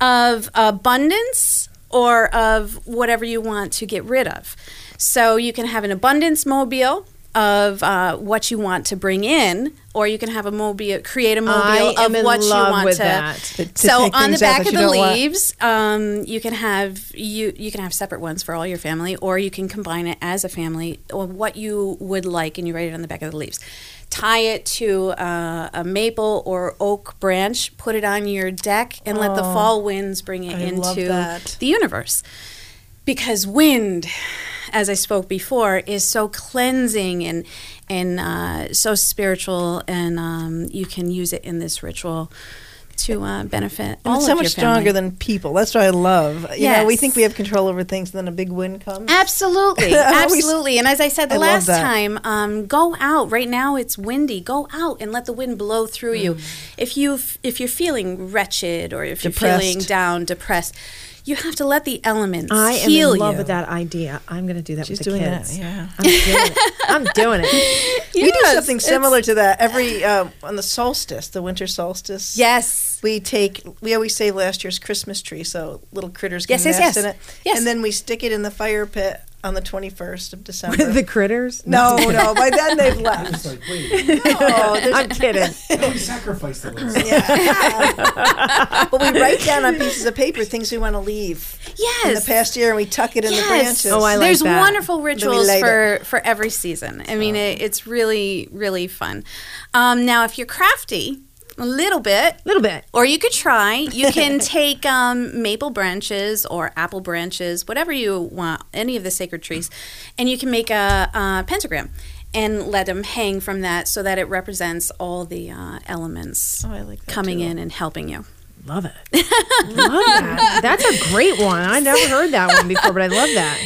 of abundance or of whatever you want to get rid of so you can have an abundance mobile of uh, what you want to bring in, or you can have a mobile, create a mobile of what you want to. that. To- to so on the back of the leaves, um, you can have you you can have separate ones for all your family, or you can combine it as a family, or what you would like, and you write it on the back of the leaves. Tie it to uh, a maple or oak branch, put it on your deck, and let the fall winds bring it I into the universe. Because wind, as I spoke before, is so cleansing and and uh, so spiritual, and um, you can use it in this ritual to uh, benefit And all it's so much stronger than people. That's what I love. You know, we think we have control over things, and then a big wind comes. Absolutely, *laughs* absolutely. And as I said the I last time, um, go out. Right now it's windy. Go out and let the wind blow through you. If you if you're feeling wretched or if you're feeling down, depressed, you have to let the elements I am heal in love you. with that idea. I'm going to do that She's with the doing kids. that. Yeah. I'm doing it. I'm doing it. *laughs* we do something similar to that every um, on the solstice, the winter solstice. Yes. We take. We always save last year's Christmas tree, so little critters can Yes, yes, nest yes. in it. Yes. And then we stick it in the fire pit on the twenty first of December. With the critters? *laughs* no, no. By then they've *laughs* It's left. like, wait, *laughs* Oh, I'm kidding. how we sacrificed the list. but we write down on pieces of paper things we want to leave Yes. in the past year, and we tuck it in the branches. Oh, I like There's that. wonderful rituals light for, for every season. I mean, it, it's really, really fun. Um, now, if you're crafty, a little bit. A little bit. Or you could try. You can *laughs* take um, maple branches or apple branches, whatever you want, any of the sacred trees, and you can make a, a pentagram and let them hang from that so that it represents all the uh, elements Oh, like coming too. in and helping you. Love it. *laughs* love that. That's a great one. I never heard that one before, but I love that.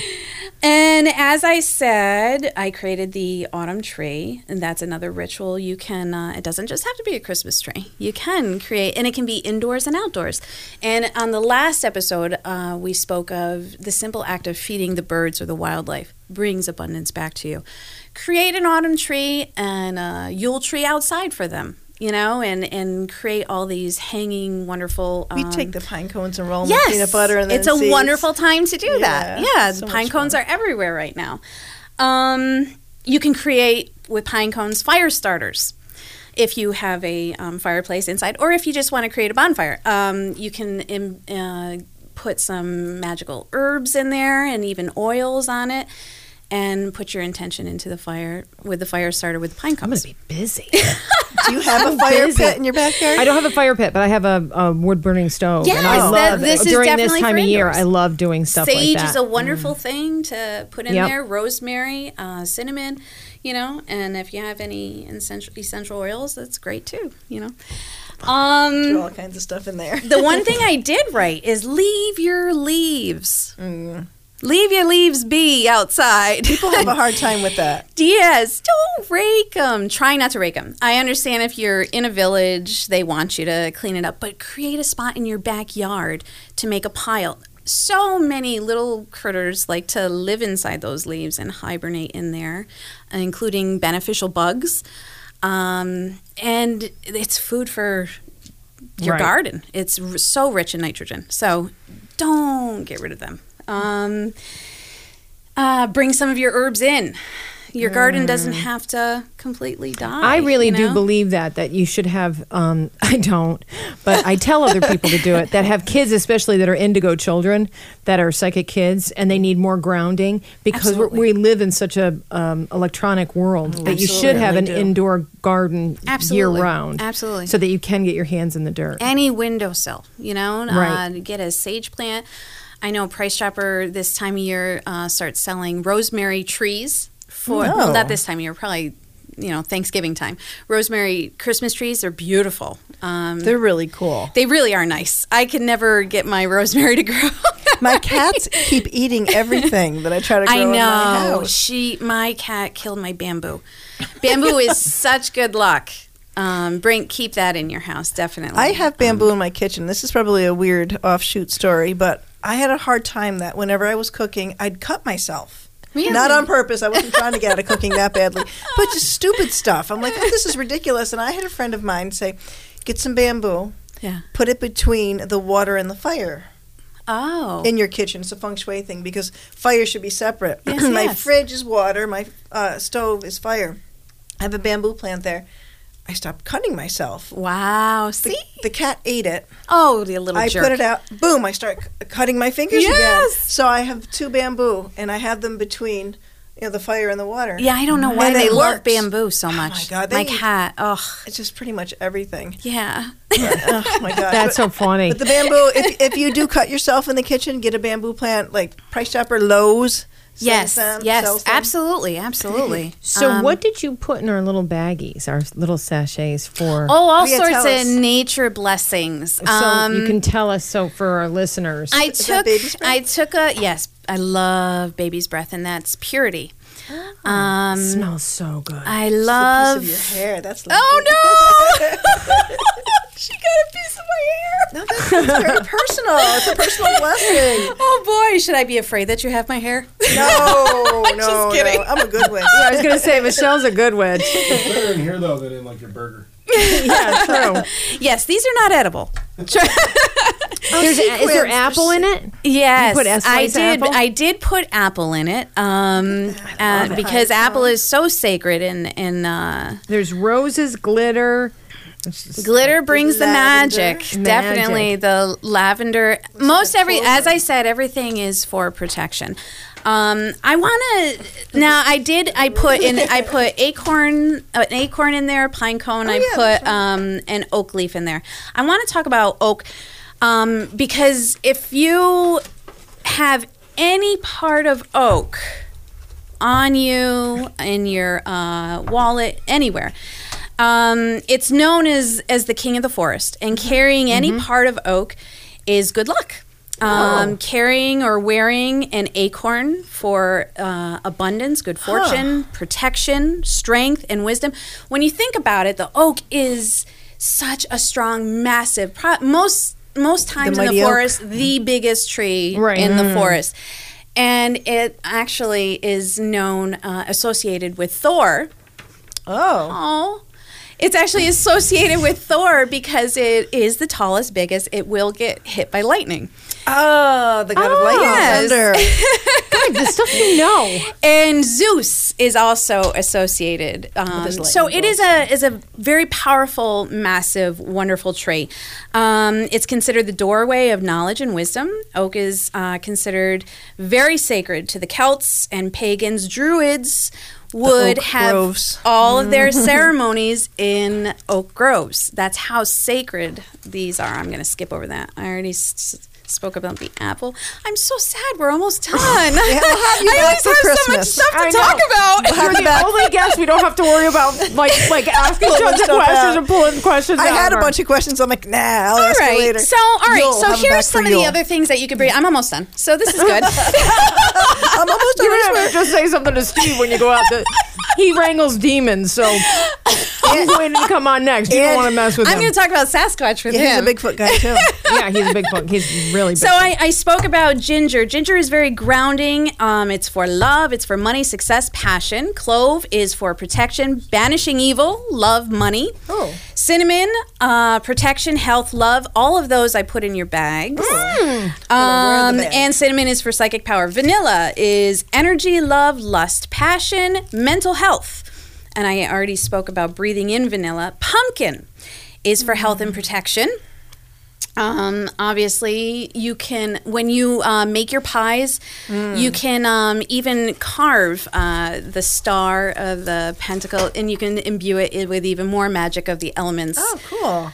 And as I said, I created the autumn tree, and that's another ritual. You can, uh, it doesn't just have to be a Christmas tree. You can create, and it can be indoors and outdoors. And on the last episode, uh, we spoke of the simple act of feeding the birds or the wildlife brings abundance back to you. Create an autumn tree and a Yule tree outside for them. You know, and and create all these hanging, wonderful. We um, take the pine cones and roll them Yes, with peanut butter and then it's a seeds. wonderful time to do that. Yeah, Yeah, so pine cones fun. are everywhere right now. Um, you can create with pine cones fire starters if you have a um, fireplace inside, or if you just want to create a bonfire. Um, you can im- uh, put some magical herbs in there and even oils on it. And put your intention into the fire with the fire starter with the pine I'm going cones. to be busy. *laughs* Do you have a fire busy. pit in your backyard? I don't have a fire pit, but I have a, a wood burning stove. and I Yes, love that- it. this is during this time of year. I love doing stuff Sage like that. Mm. is a wonderful thing to put in Yep. there. Rosemary, uh, cinnamon, you know, and if you have any essential essential oils, that's great too. You know. Throw Um, all kinds of stuff in there. the one thing *laughs* I did right is leave your leaves. Mm. Leave your leaves be outside. People have a hard time with that. *laughs* Yes, don't rake them. Try not to rake them. I understand if you're in a village, they want you to clean it up, but create a spot in your backyard to make a pile. So many little critters like to live inside those leaves and hibernate in there, including beneficial bugs. Um, and it's food for your Right. garden. It's r- so rich in nitrogen. So don't get rid of them. Um, uh, bring some of your herbs in. Your garden doesn't have to completely die. Mm. I really you do believe that that you should have. Um, *laughs* I don't, but I tell other people to do it that have kids, especially that are indigo children, that are psychic kids, and they need more grounding because we're, we live in such a um, electronic world that you should have an do. indoor garden year round, Absolutely. so that you can get your hands in the dirt. any windowsill, you know, Right. uh, get a sage plant. I know Price Chopper this time of year uh, starts selling rosemary trees for well, Oh. not this time of year, probably you know Thanksgiving time. Rosemary Christmas trees are beautiful. Um, They're really cool. they really are nice. I can never get my *laughs* rosemary to grow. My cats keep eating everything that I try to grow I in my know. house. She, my cat, killed my bamboo. Bamboo is *laughs* such good luck. Um, bring, keep that in your house, definitely. I have bamboo in my kitchen. This is probably a weird offshoot story, but I had a hard time that whenever I was cooking, I'd cut myself. Really? Not on purpose. I wasn't trying to get out of cooking that badly, but just stupid stuff. I'm like, oh, this is ridiculous. And I had a friend of mine say, get some bamboo, Yeah. put it between the water and the fire Oh. in your kitchen. It's a feng shui thing because fire should be separate. Yes, *laughs* my yes. fridge is water. My uh, stove is fire. I have a bamboo plant there. I stopped cutting myself. wow. The, See? the cat ate it. Oh, the little I jerk. put it out. Boom! I start c- cutting my fingers again. Yes! So I have two bamboo, and I have them between, you know, the fire and the water. Yeah, I don't know why And they love bamboo so much. Oh my much. God, my cat. Oh, It's just pretty much everything. yeah. Uh, oh my *laughs* god! That's so funny. But the bamboo, if, if you do cut yourself in the kitchen, get a bamboo plant like Price Chopper, Lowe's. Yes. them, yes. Absolutely. Absolutely. *laughs* So, Um, what did you put in our little baggies, our little sachets for? Oh, all Yeah, sorts of nature blessings. so um, you can tell us. So for our listeners, I Is took? I took a yes, I love baby's breath and that's purity. Um smells so good. I It's a love piece of your hair. That's Oh no! *laughs* *laughs* she got a piece of my hair. no, that's, that's very personal. It's a personal *laughs* blessing. Oh boy, should I be afraid that you have my hair? No, *laughs* no, kidding. no. I'm a good witch. Yeah, I was going to say Michele's a good witch. It's better in here though than in like your burger. *laughs* yeah, true. yes, these are not edible. There's a, is there apple in it? Yes, put S- I did. apple? I did put apple in it, um, uh, because apple is so sacred and and uh, There's roses, glitter. Glitter brings the Lavender. magic. Definitely the lavender. Most every, as I said, everything is for protection. Um, I want to now. I did. I put in. I put *laughs* acorn, uh, an acorn in there, pine cone. I Oh, yeah, put um, an oak leaf in there. I want to talk about oak um, because if you have any part of oak on you in your uh, wallet anywhere. Um, it's known as as the king of the forest, and carrying any part of oak is good luck. Um, Carrying or wearing an acorn for uh, abundance, good fortune, protection, strength, and wisdom. When you think about it, the oak is such a strong, massive. Pro- most most times in the mighty oak. forest, the biggest tree Right. in the forest, and it actually is known uh, associated with Thor. Oh. Oh. It's actually associated with Thor because it is the tallest, biggest. It will get hit by lightning. Oh, the god of lightning. Oh, light yes. and thunder. the stuff you know. And Zeus is also associated. Um, his so it is a is a very powerful, massive, wonderful tree. Um, it's considered the doorway of knowledge and wisdom. Oak is uh, considered very sacred to the Celts and pagans. Druids would have groves. all of their *laughs* ceremonies in oak groves. That's how sacred these are. I'm going to skip over that. I already s- spoke about the apple. I'm so sad. We're almost *laughs* done. we'll have you *laughs* I back always for have so much stuff to I talk know. about. You're the only guest we don't have to worry about like like *laughs* asking Pulling tons of questions out. and pulling questions I out had a her. bunch of questions. I'm like, nah, I'll All ask you later. So, all right. You'll so have 'em back here's some of the Yule. other things that you could bring. I'm almost done. So this is good. I'm almost done. You're done. gonna have to just say something to Steve when you go out. To, he wrangles demons, so he's waiting to come on next. You don't want to mess with him. I'm going to talk about Sasquatch with Yeah, him. he's a Bigfoot guy too. yeah, he's a big book. He's really big. So I, I spoke about ginger. Ginger is very grounding. Um, it's for love. It's for money, success, passion. Clove is for protection, banishing evil, love, money. Oh. Cinnamon, uh, protection, health, love. All of those I put in your bags. Wear Um, bag. and cinnamon is for psychic power. Vanilla is energy, love, lust, passion, mental health. And I already spoke about breathing in vanilla. Pumpkin is for health and protection. Um, obviously, you can when you uh, make your pies, you can um, even carve uh, the star of the pentacle, and you can imbue it with even more magic of the elements. Oh, cool.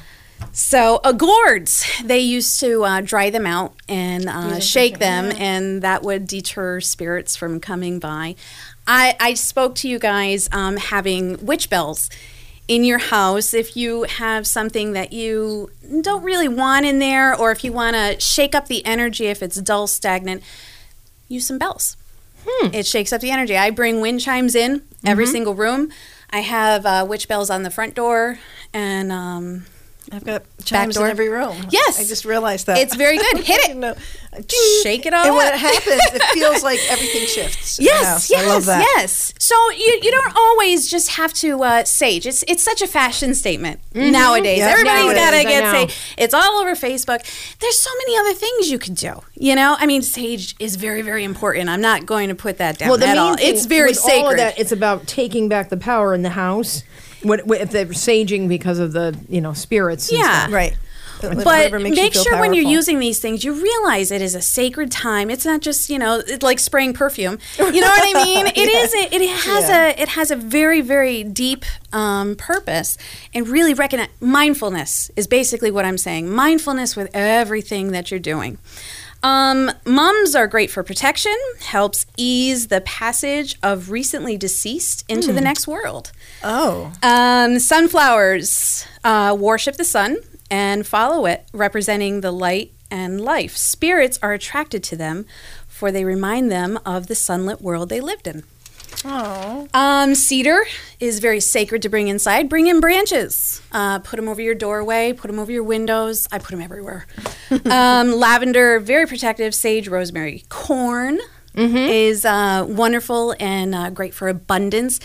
So, uh, gourds, they used to uh, dry them out and uh, shake them, and that would deter spirits from coming by. I, I spoke to you guys um, having witch bells in your house if you have something that you don't really want in there, or if you want to shake up the energy if it's dull, stagnant, use some bells. It shakes up the energy. I bring wind chimes in every single room. I have uh, witch bells on the front door, and um, I've got chimes in every room. Yes. I just realized that. It's very good. *laughs* Hit it. Know, Shake it off. And when it happens, it *laughs* feels like everything shifts. Yes, yes, I love that. yes. So you, you don't always just have to uh, sage. It's it's such a fashion statement nowadays. Yeah, Everybody's nowadays, got to get know. sage. It's all over Facebook. There's so many other things you can do. You know, I mean, sage is very very important. I'm not going to put that down well, the at main all. thing It's very with sacred. All of that, it's about taking back the power in the house. What, what if they're saging because of the you know spirits? and Yeah. stuff. Right. But Whatever makes you make sure when you're using these things, you realize it is a sacred time. It's not just you know it's like spraying perfume. You know what I mean? *laughs* It is. It, it has Yeah. a. It has a very very deep um, purpose, and really recognize mindfulness is basically what I'm saying. Mindfulness with everything that you're doing. Um, mums are great for protection. Helps ease the passage of recently deceased into Hmm. the next world. Oh. Um, sunflowers uh, worship the sun and follow it, representing the light and life. Spirits are attracted to them, for they remind them of the sunlit world they lived in. Oh. Um, cedar is very sacred to bring inside. Bring in branches. Uh, put them over your doorway. Put them over your windows. I put them everywhere. *laughs* um, lavender, very protective. Sage, rosemary, corn. Is uh, wonderful and uh, great for abundance.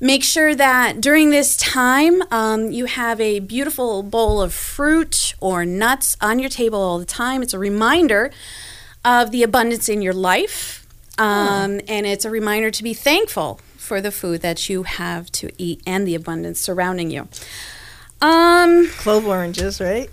Make sure that during this time um, you have a beautiful bowl of fruit or nuts on your table all the time. It's a reminder of the abundance in your life. Um, And it's a reminder to be thankful for the food that you have to eat and the abundance surrounding you. Um, Clove oranges, right?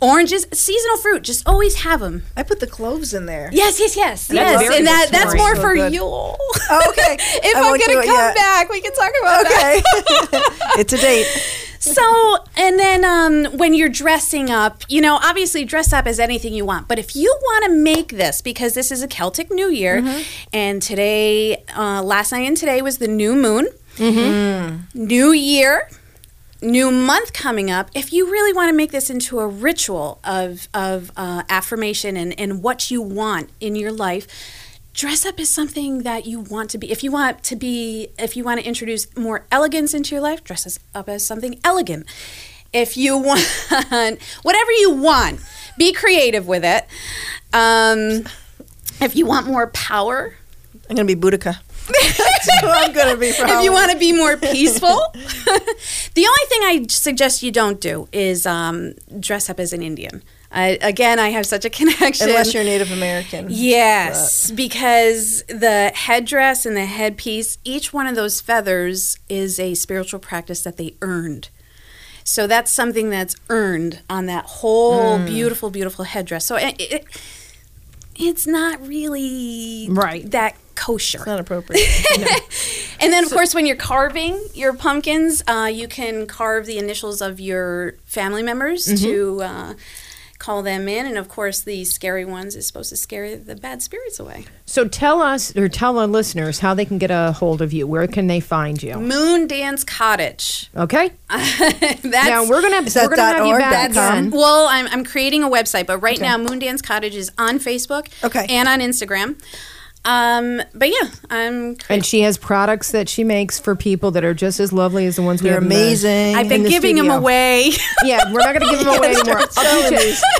Oranges, seasonal fruit. Just always have them. I put the cloves in there. Yes, yes, yes, That's yes. very And that that's more So for good. Yule. Oh, okay. *laughs* if I I'm won't gonna come yet. back, we can talk about that. Okay. *laughs* it's a date. So, and then um, when you're dressing up, you know, obviously dress up as anything you want. But if you want to make this, because this is a Celtic New Year, Mm-hmm. and today, uh, last night and today was the new moon, Mm-hmm. new year, new month coming up. If you really want to make this into a ritual of, of uh, affirmation and, and what you want in your life, dress up as something that you want to be. If you want to be, if you want to introduce more elegance into your life, dress up as something elegant. If you *laughs* want, whatever you want, be creative with it. Um, if you want more power, I'm gonna be Boudica. That's *laughs* who I'm gonna be for if you want to be more peaceful, *laughs* the only thing I suggest you don't do is um, dress up as an Indian. I, again, I have such a connection. unless you're Native American. Yes, because the headdress and the headpiece, each one of those feathers is a spiritual practice that they earned. So that's something that's earned on that whole Hmm. beautiful, beautiful headdress. So it, it, it's not really Right. that kosher. It's not appropriate. *laughs* And then, of course, when you're carving your pumpkins, uh, you can carve the initials of your family members Mm-hmm. to uh, call them in. And of course, the scary ones is supposed to scare the bad spirits away. So tell us or tell our listeners how they can get a hold of you. Where can they find you? Moon Dance Cottage. Okay. *laughs* That's now we're gonna we're gonna have you back again. well, I'm, I'm creating a website, but right now Moon Dance Cottage is on Facebook Okay. and on Instagram. Um, but yeah, I'm. And she has products that she makes for people that are just as lovely as the ones we They're have in the- amazing. I've been the giving them away. *laughs* Yeah, we're not going to give them *laughs* away anymore. I'll,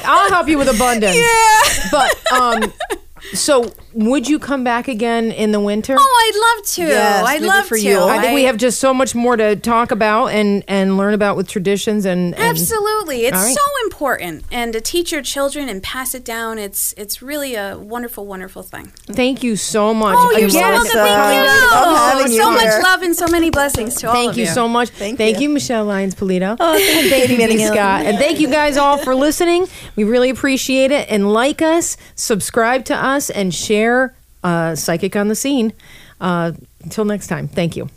I'll help you with abundance. yeah. But um, *laughs* so would you come back again in the winter? Oh, I'd love to. Yes, I'd love for to. you. I think we have just so much more to talk about and and learn about with traditions and, and Absolutely, it's All right. so important, and to teach your children and pass it down. It's it's really a wonderful, wonderful thing. Thank you so much. Oh, you're so Again, welcome. uh, Thank you. love having you so much here. love and so many blessings to all Thank of you you. so much. Thank Thank you. you, Michele Lyons Polito. Oh, thank you, Thank you, Katie Scott. And thank you guys all for listening. We really appreciate it. And like us, subscribe to us, and share uh, Psychic on the Scene. Uh, until next time, thank you.